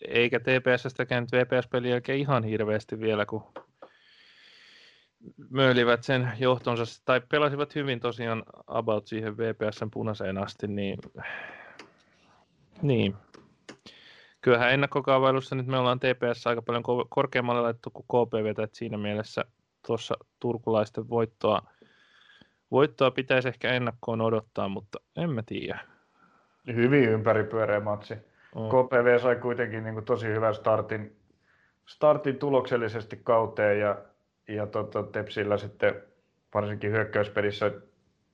[SPEAKER 1] eikä TPSstäkään nyt VPS-pelin jälkeen ihan hirveästi vielä, kun möylivät sen johtonsa, tai pelasivat hyvin tosiaan about siihen VPSn punaiseen asti, niin, niin. kyllähän ennakkokaavailussa nyt me ollaan TPS aika paljon korkeammalle laittu kuin KPV, että siinä mielessä tuossa turkulaisten voittoa, voittoa pitäisi ehkä ennakkoon odottaa, mutta en mä tiedä.
[SPEAKER 2] Hyvin ympäripyöreä matsi. Oh. KPV sai kuitenkin niin kuin tosi hyvän startin, startin tuloksellisesti kauteen ja ja tota, Tepsillä sitten varsinkin hyökkäyspelissä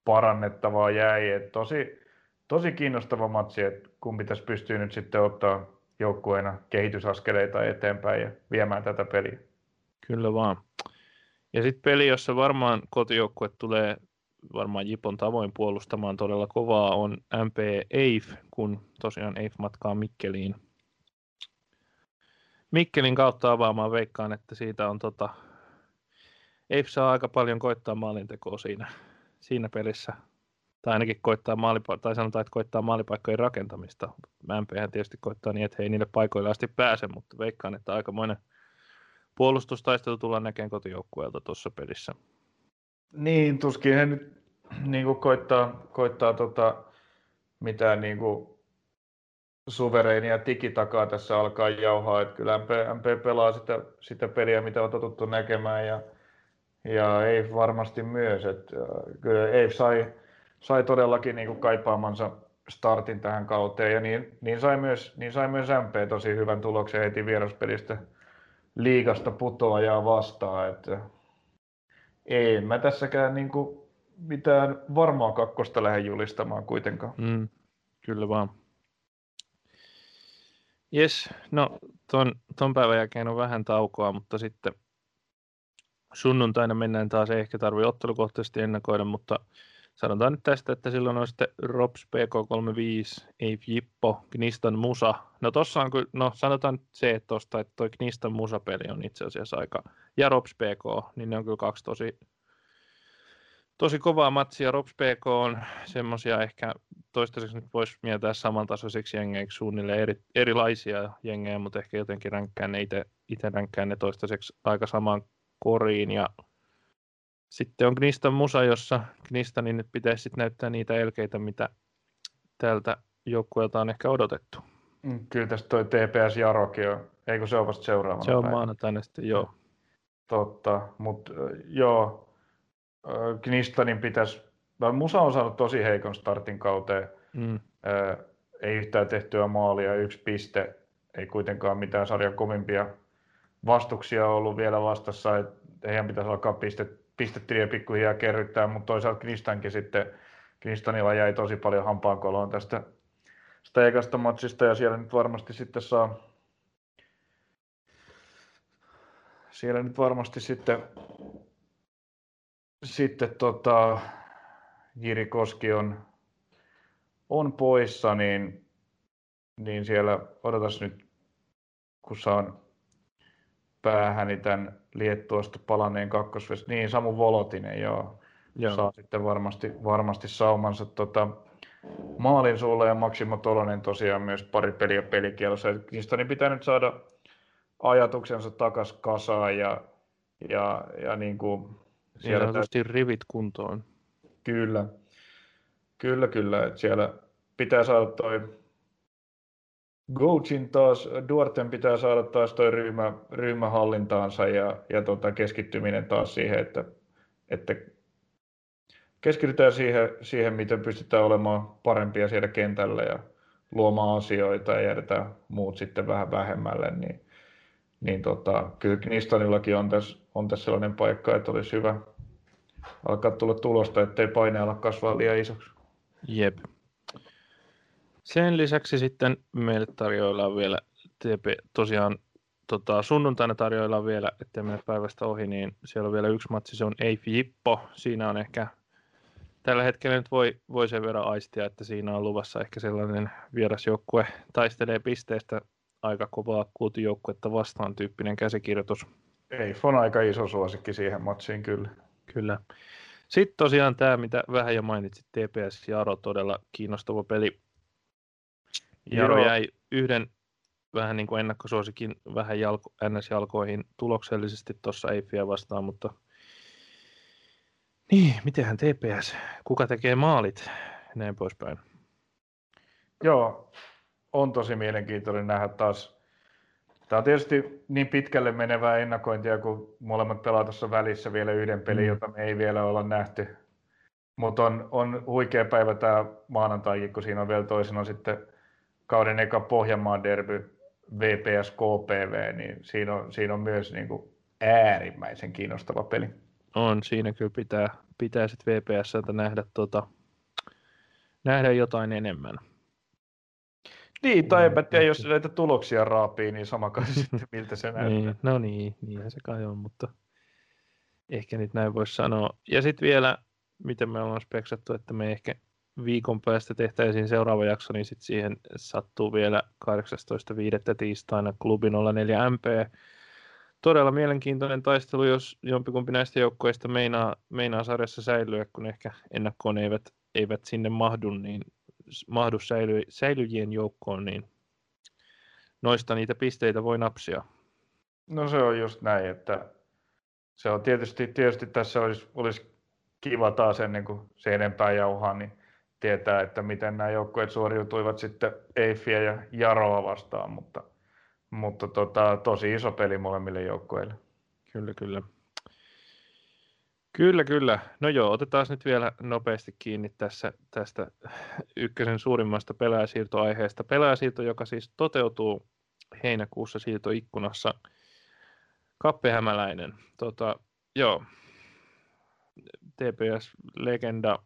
[SPEAKER 2] parannettavaa jäi. Et tosi, tosi kiinnostava matsi, että kumpi tässä pystyy nyt sitten ottaa joukkueena kehitysaskeleita eteenpäin ja viemään tätä peliä.
[SPEAKER 1] Kyllä vaan. Ja sitten peli, jossa varmaan kotijoukkue tulee varmaan Jipon tavoin puolustamaan todella kovaa, on MP EIF, kun tosiaan EIF matkaa Mikkeliin. Mikkelin kautta avaamaan veikkaan, että siitä on tota ei saa aika paljon koittaa maalintekoa siinä, siinä pelissä. Tai ainakin koittaa maalipa- tai sanotaan, että koittaa maalipaikkojen rakentamista. MP tietysti koittaa niin, että he ei niille paikoille asti pääse, mutta veikkaan, että aikamoinen puolustustaistelu tullaan näkemään kotijoukkueelta tuossa pelissä.
[SPEAKER 2] Niin, tuskin he nyt niin kuin koittaa, koittaa tota, mitään niin kuin suvereenia tikitakaa tässä alkaa jauhaa, että kyllä MP, MP pelaa sitä, sitä peliä, mitä on totuttu näkemään ja, ja ei varmasti myös, että kyllä ei sai, sai todellakin niin kuin kaipaamansa startin tähän kauteen ja niin, niin, sai myös, niin sai myös MP tosi hyvän tuloksen heti vieraspelistä liigasta putoajaa vastaan, että ei mä tässäkään niin kuin mitään varmaa kakkosta lähde julistamaan kuitenkaan.
[SPEAKER 1] Mm, kyllä vaan. Jes, no ton, ton päivän jälkeen on vähän taukoa, mutta sitten sunnuntaina mennään taas, ei ehkä tarvitse ottelukohtaisesti ennakoida, mutta sanotaan nyt tästä, että silloin on sitten Rops PK35, Eif Jippo, Gnistan Musa. No tossa on kyllä, no sanotaan se, että tosta, että toi Gnistan Musa-peli on itse asiassa aika, ja Rops PK, niin ne on kyllä kaksi tosi, tosi kovaa matsia. Rops PK on semmoisia ehkä toistaiseksi nyt voisi mieltää samantasoisiksi jengeiksi suunnilleen eri, erilaisia jengejä, mutta ehkä jotenkin ränkkään ne itse ränkkään ne toistaiseksi aika samaan koriin ja sitten on Gnistan musa, jossa Gnistanin nyt pitäisi sitten näyttää niitä elkeitä, mitä tältä joukkueelta on ehkä odotettu.
[SPEAKER 2] Mm, kyllä tästä toi TPS Jarokin on, eikö se ole vasta seuraavana
[SPEAKER 1] Se on maanantaina sitten, joo.
[SPEAKER 2] Totta, mutta joo, Gnistanin pitäisi, Musa on saanut tosi heikon startin kauteen, mm. ei yhtään tehtyä maalia, yksi piste, ei kuitenkaan mitään sarjan kovimpia vastuksia ollut vielä vastassa, että heidän pitäisi alkaa pistet pistettiin pikkuhiljaa kerryttää, mutta toisaalta Knistankin sitten, Knistanilla jäi tosi paljon hampaankoloon tästä sitä ekasta matsista ja siellä nyt varmasti sitten saa siellä nyt varmasti sitten sitten tota, Jiri Koski on, on poissa, niin, niin siellä odotas nyt, kun saan päähäni tämän Liettuosta palanneen kakkosves, niin Samu Volotinen, joo. joo. Saa sitten varmasti, varmasti saumansa tota, maalin suulla ja Maksimo Tolonen tosiaan myös pari peliä pelikielossa. Niistä niin pitää nyt saada ajatuksensa takas kasaan ja, ja, ja niin kuin
[SPEAKER 1] siellä täytyy... rivit kuntoon.
[SPEAKER 2] Kyllä, kyllä, kyllä. Että siellä pitää saada toi Coachin taas, Duarten pitää saada taas toi ryhmä, ryhmähallintaansa ja, ja tota keskittyminen taas siihen, että, että keskitytään siihen, siihen, miten pystytään olemaan parempia siellä kentällä ja luomaan asioita ja jätetään muut sitten vähän vähemmälle, niin, niin tota, kyllä Knistanillakin on tässä, on tässä sellainen paikka, että olisi hyvä alkaa tulla tulosta, ettei paine ala kasvaa liian isoksi.
[SPEAKER 1] Jep. Sen lisäksi sitten meille tarjoillaan vielä TP, tosiaan tota, sunnuntaina tarjoillaan vielä, ettei mene päivästä ohi, niin siellä on vielä yksi matsi, se on Eif Jippo. Siinä on ehkä, tällä hetkellä nyt voi, voi sen verran aistia, että siinä on luvassa ehkä sellainen vierasjoukkue taistelee pisteestä aika kovaa kuutijoukkuetta vastaan tyyppinen käsikirjoitus.
[SPEAKER 2] Eif on aika iso suosikki siihen matsiin kyllä.
[SPEAKER 1] Kyllä. Sitten tosiaan tämä, mitä vähän jo mainitsit, TPS Jaro, todella kiinnostava peli. Jaro Joo. jäi yhden vähän niin kuin ennakkosuosikin vähän jalko, NS-jalkoihin tuloksellisesti tuossa Eiffiä vastaan, mutta niin, mitenhän TPS, kuka tekee maalit, näin poispäin.
[SPEAKER 2] Joo, on tosi mielenkiintoinen nähdä taas. Tämä on tietysti niin pitkälle menevää ennakointia, kun molemmat pelaa tuossa välissä vielä yhden pelin, mm. jota me ei vielä olla nähty. Mutta on, on huikea päivä tämä maanantaikin, kun siinä on vielä toisena sitten kauden eka Pohjanmaan derby VPS KPV, niin siinä on, siinä on myös niin kuin äärimmäisen kiinnostava peli.
[SPEAKER 1] On, siinä kyllä pitää, pitää sitten VPSltä nähdä, tota, nähdä jotain enemmän.
[SPEAKER 2] Niin, tai enpä tiedä, jos näitä tuloksia raapii, niin sama kai sitten, miltä se näyttää.
[SPEAKER 1] niin, no niin, niinhän se kai on, mutta ehkä nyt näin voisi sanoa. Ja sitten vielä, miten me ollaan speksattu, että me ehkä viikon päästä tehtäisiin seuraava jakso, niin sitten siihen sattuu vielä 18.5. tiistaina klubi 04 MP. Todella mielenkiintoinen taistelu, jos jompikumpi näistä joukkoista meinaa, meinaa sarjassa säilyä, kun ehkä ennakkoon eivät, eivät sinne mahdu, niin mahdu säily, säilyjien joukkoon, niin noista niitä pisteitä voi napsia.
[SPEAKER 2] No se on just näin, että se on tietysti, tietysti tässä olisi, olisi kiva taas ennen kuin se enempää jauhaa, niin tietää, että miten nämä joukkueet suoriutuivat sitten Eiffiä ja Jaroa vastaan, mutta, mutta tota, tosi iso peli molemmille joukkueille.
[SPEAKER 1] Kyllä, kyllä. Kyllä, kyllä. No joo, otetaan nyt vielä nopeasti kiinni tässä, tästä ykkösen suurimmasta pelaajasiirtoaiheesta. Pelaajasiirto, joka siis toteutuu heinäkuussa siirtoikkunassa. Kappe Hämäläinen. Tota, joo, TPS-legenda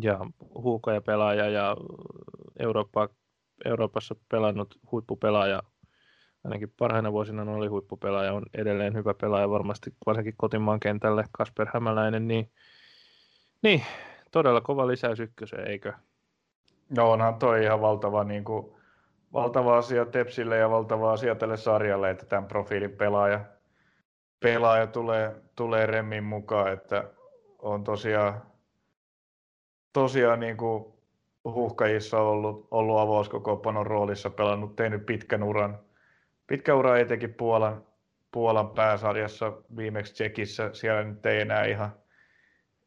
[SPEAKER 1] ja huukoja pelaaja ja Eurooppa, Euroopassa pelannut huippupelaaja ainakin parhaina vuosina oli huippupelaaja, on edelleen hyvä pelaaja varmasti varsinkin kotimaan kentälle Kasper Hämäläinen, niin, niin todella kova lisäys ykköseen, eikö?
[SPEAKER 2] No onhan toi ihan valtava, niin kuin, valtava asia Tepsille ja valtava asia tälle sarjalle, että tämän profiilin pelaaja, pelaaja tulee, tulee Remmin mukaan, että on tosiaan, tosiaan niin kuin huhkajissa ollut, ollut avauskokoonpanon roolissa, pelannut, tehnyt pitkän uran, pitkä ura etenkin Puolan, Puolan pääsarjassa viimeksi Tsekissä. Siellä nyt ei enää ihan,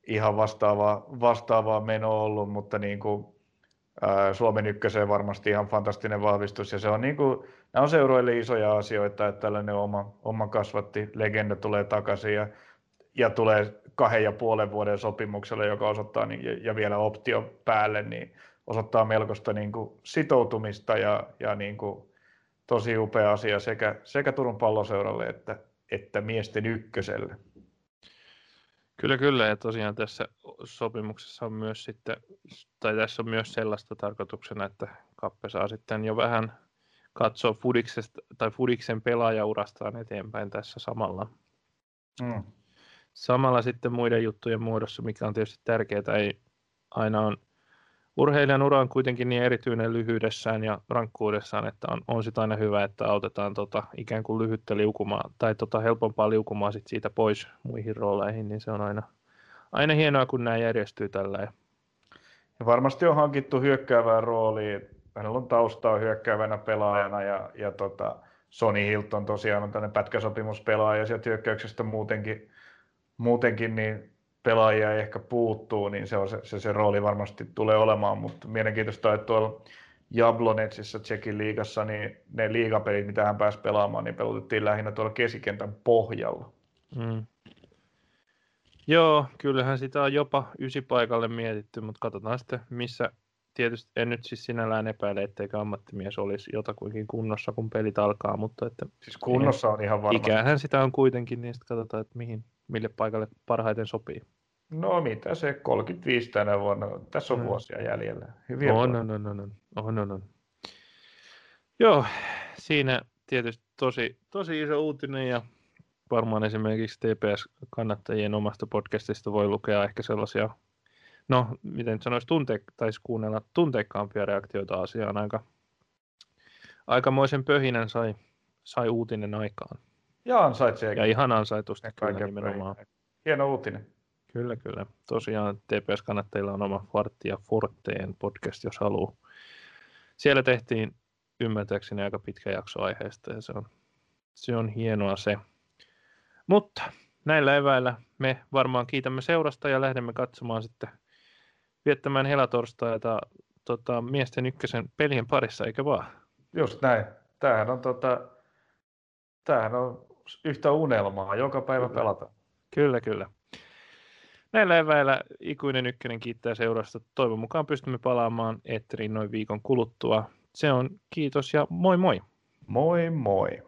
[SPEAKER 2] ihan vastaavaa, vastaavaa menoa ollut, mutta niin kuin, ää, Suomen ykköseen varmasti ihan fantastinen vahvistus. Ja se on, niin kuin, nämä on seuroille isoja asioita, että tällainen oma, oma kasvatti legenda tulee takaisin ja, ja tulee kahden ja puolen vuoden sopimuksella, joka osoittaa, niin, ja, vielä optio päälle, niin osoittaa melkoista niin kuin, sitoutumista ja, ja niin kuin, tosi upea asia sekä, sekä Turun palloseuralle että, että miesten ykköselle.
[SPEAKER 1] Kyllä, kyllä. Ja tosiaan tässä sopimuksessa on myös sitten, tai tässä on myös sellaista tarkoituksena, että Kappe saa sitten jo vähän katsoa Fudiksesta, tai Fudiksen pelaajaurastaan eteenpäin tässä samalla. Mm. Samalla sitten muiden juttujen muodossa, mikä on tietysti tärkeää, ei aina on urheilijan ura on kuitenkin niin erityinen lyhyydessään ja rankkuudessaan, että on, on sitä aina hyvä, että autetaan tota, ikään kuin lyhyttä liukumaa tai tota helpompaa liukumaa sit siitä pois muihin rooleihin, niin se on aina, aina hienoa, kun nämä järjestyy tällä.
[SPEAKER 2] Ja varmasti on hankittu hyökkäävää roolia. Hänellä on taustaa hyökkäävänä pelaajana ja, ja tota, Sony Hilton tosiaan on tämmöinen pätkäsopimuspelaaja sieltä hyökkäyksestä muutenkin, muutenkin niin pelaajia ei ehkä puuttuu, niin se, on se, se, se rooli varmasti tulee olemaan, mutta mielenkiintoista, että tuolla Jablonetsissa Tsekin liigassa, niin ne liigapelit, mitä hän pääsi pelaamaan, niin pelutettiin lähinnä tuolla kesikentän pohjalla. Mm.
[SPEAKER 1] Joo, kyllähän sitä on jopa ysipaikalle mietitty, mutta katsotaan sitten, missä tietysti en nyt siis sinällään epäile, etteikö ammattimies olisi jotakuinkin kunnossa, kun pelit alkaa, mutta että...
[SPEAKER 2] Siis kunnossa on ihan varmasti.
[SPEAKER 1] Ikähän sitä on kuitenkin, niin sitten katsotaan, että mihin, mille paikalle parhaiten sopii.
[SPEAKER 2] No mitä se, 35 tänä vuonna, tässä on no. vuosia jäljellä. Hyviä
[SPEAKER 1] on, on, on, on, on, on, on. Joo, siinä tietysti tosi, tosi iso uutinen ja varmaan esimerkiksi TPS-kannattajien omasta podcastista voi lukea ehkä sellaisia, no miten sanoisi, tunte, taisi kuunnella tunteikkaampia reaktioita asiaan. Aika, aikamoisen pöhinän sai, sai uutinen aikaan.
[SPEAKER 2] Ja ansaitsee.
[SPEAKER 1] Ja ihan ansaitusti kyllä nimenomaan.
[SPEAKER 2] Hieno uutinen.
[SPEAKER 1] Kyllä, kyllä. Tosiaan TPS-kannattajilla on oma Fartti ja Forteen podcast, jos haluaa. Siellä tehtiin ymmärtääkseni aika pitkä jakso aiheesta ja se on, se on hienoa se. Mutta näillä eväillä me varmaan kiitämme seurasta ja lähdemme katsomaan sitten viettämään helatorstaita tota, miesten ykkösen pelien parissa, eikä vaan?
[SPEAKER 2] Just näin. Tämähän on, tota, tämähän on yhtä unelmaa, joka päivä kyllä. pelata.
[SPEAKER 1] Kyllä, kyllä. Näillä eväillä ikuinen ykkönen kiittää seurasta. Toivon mukaan pystymme palaamaan Etteriin noin viikon kuluttua. Se on kiitos ja moi moi.
[SPEAKER 2] Moi moi.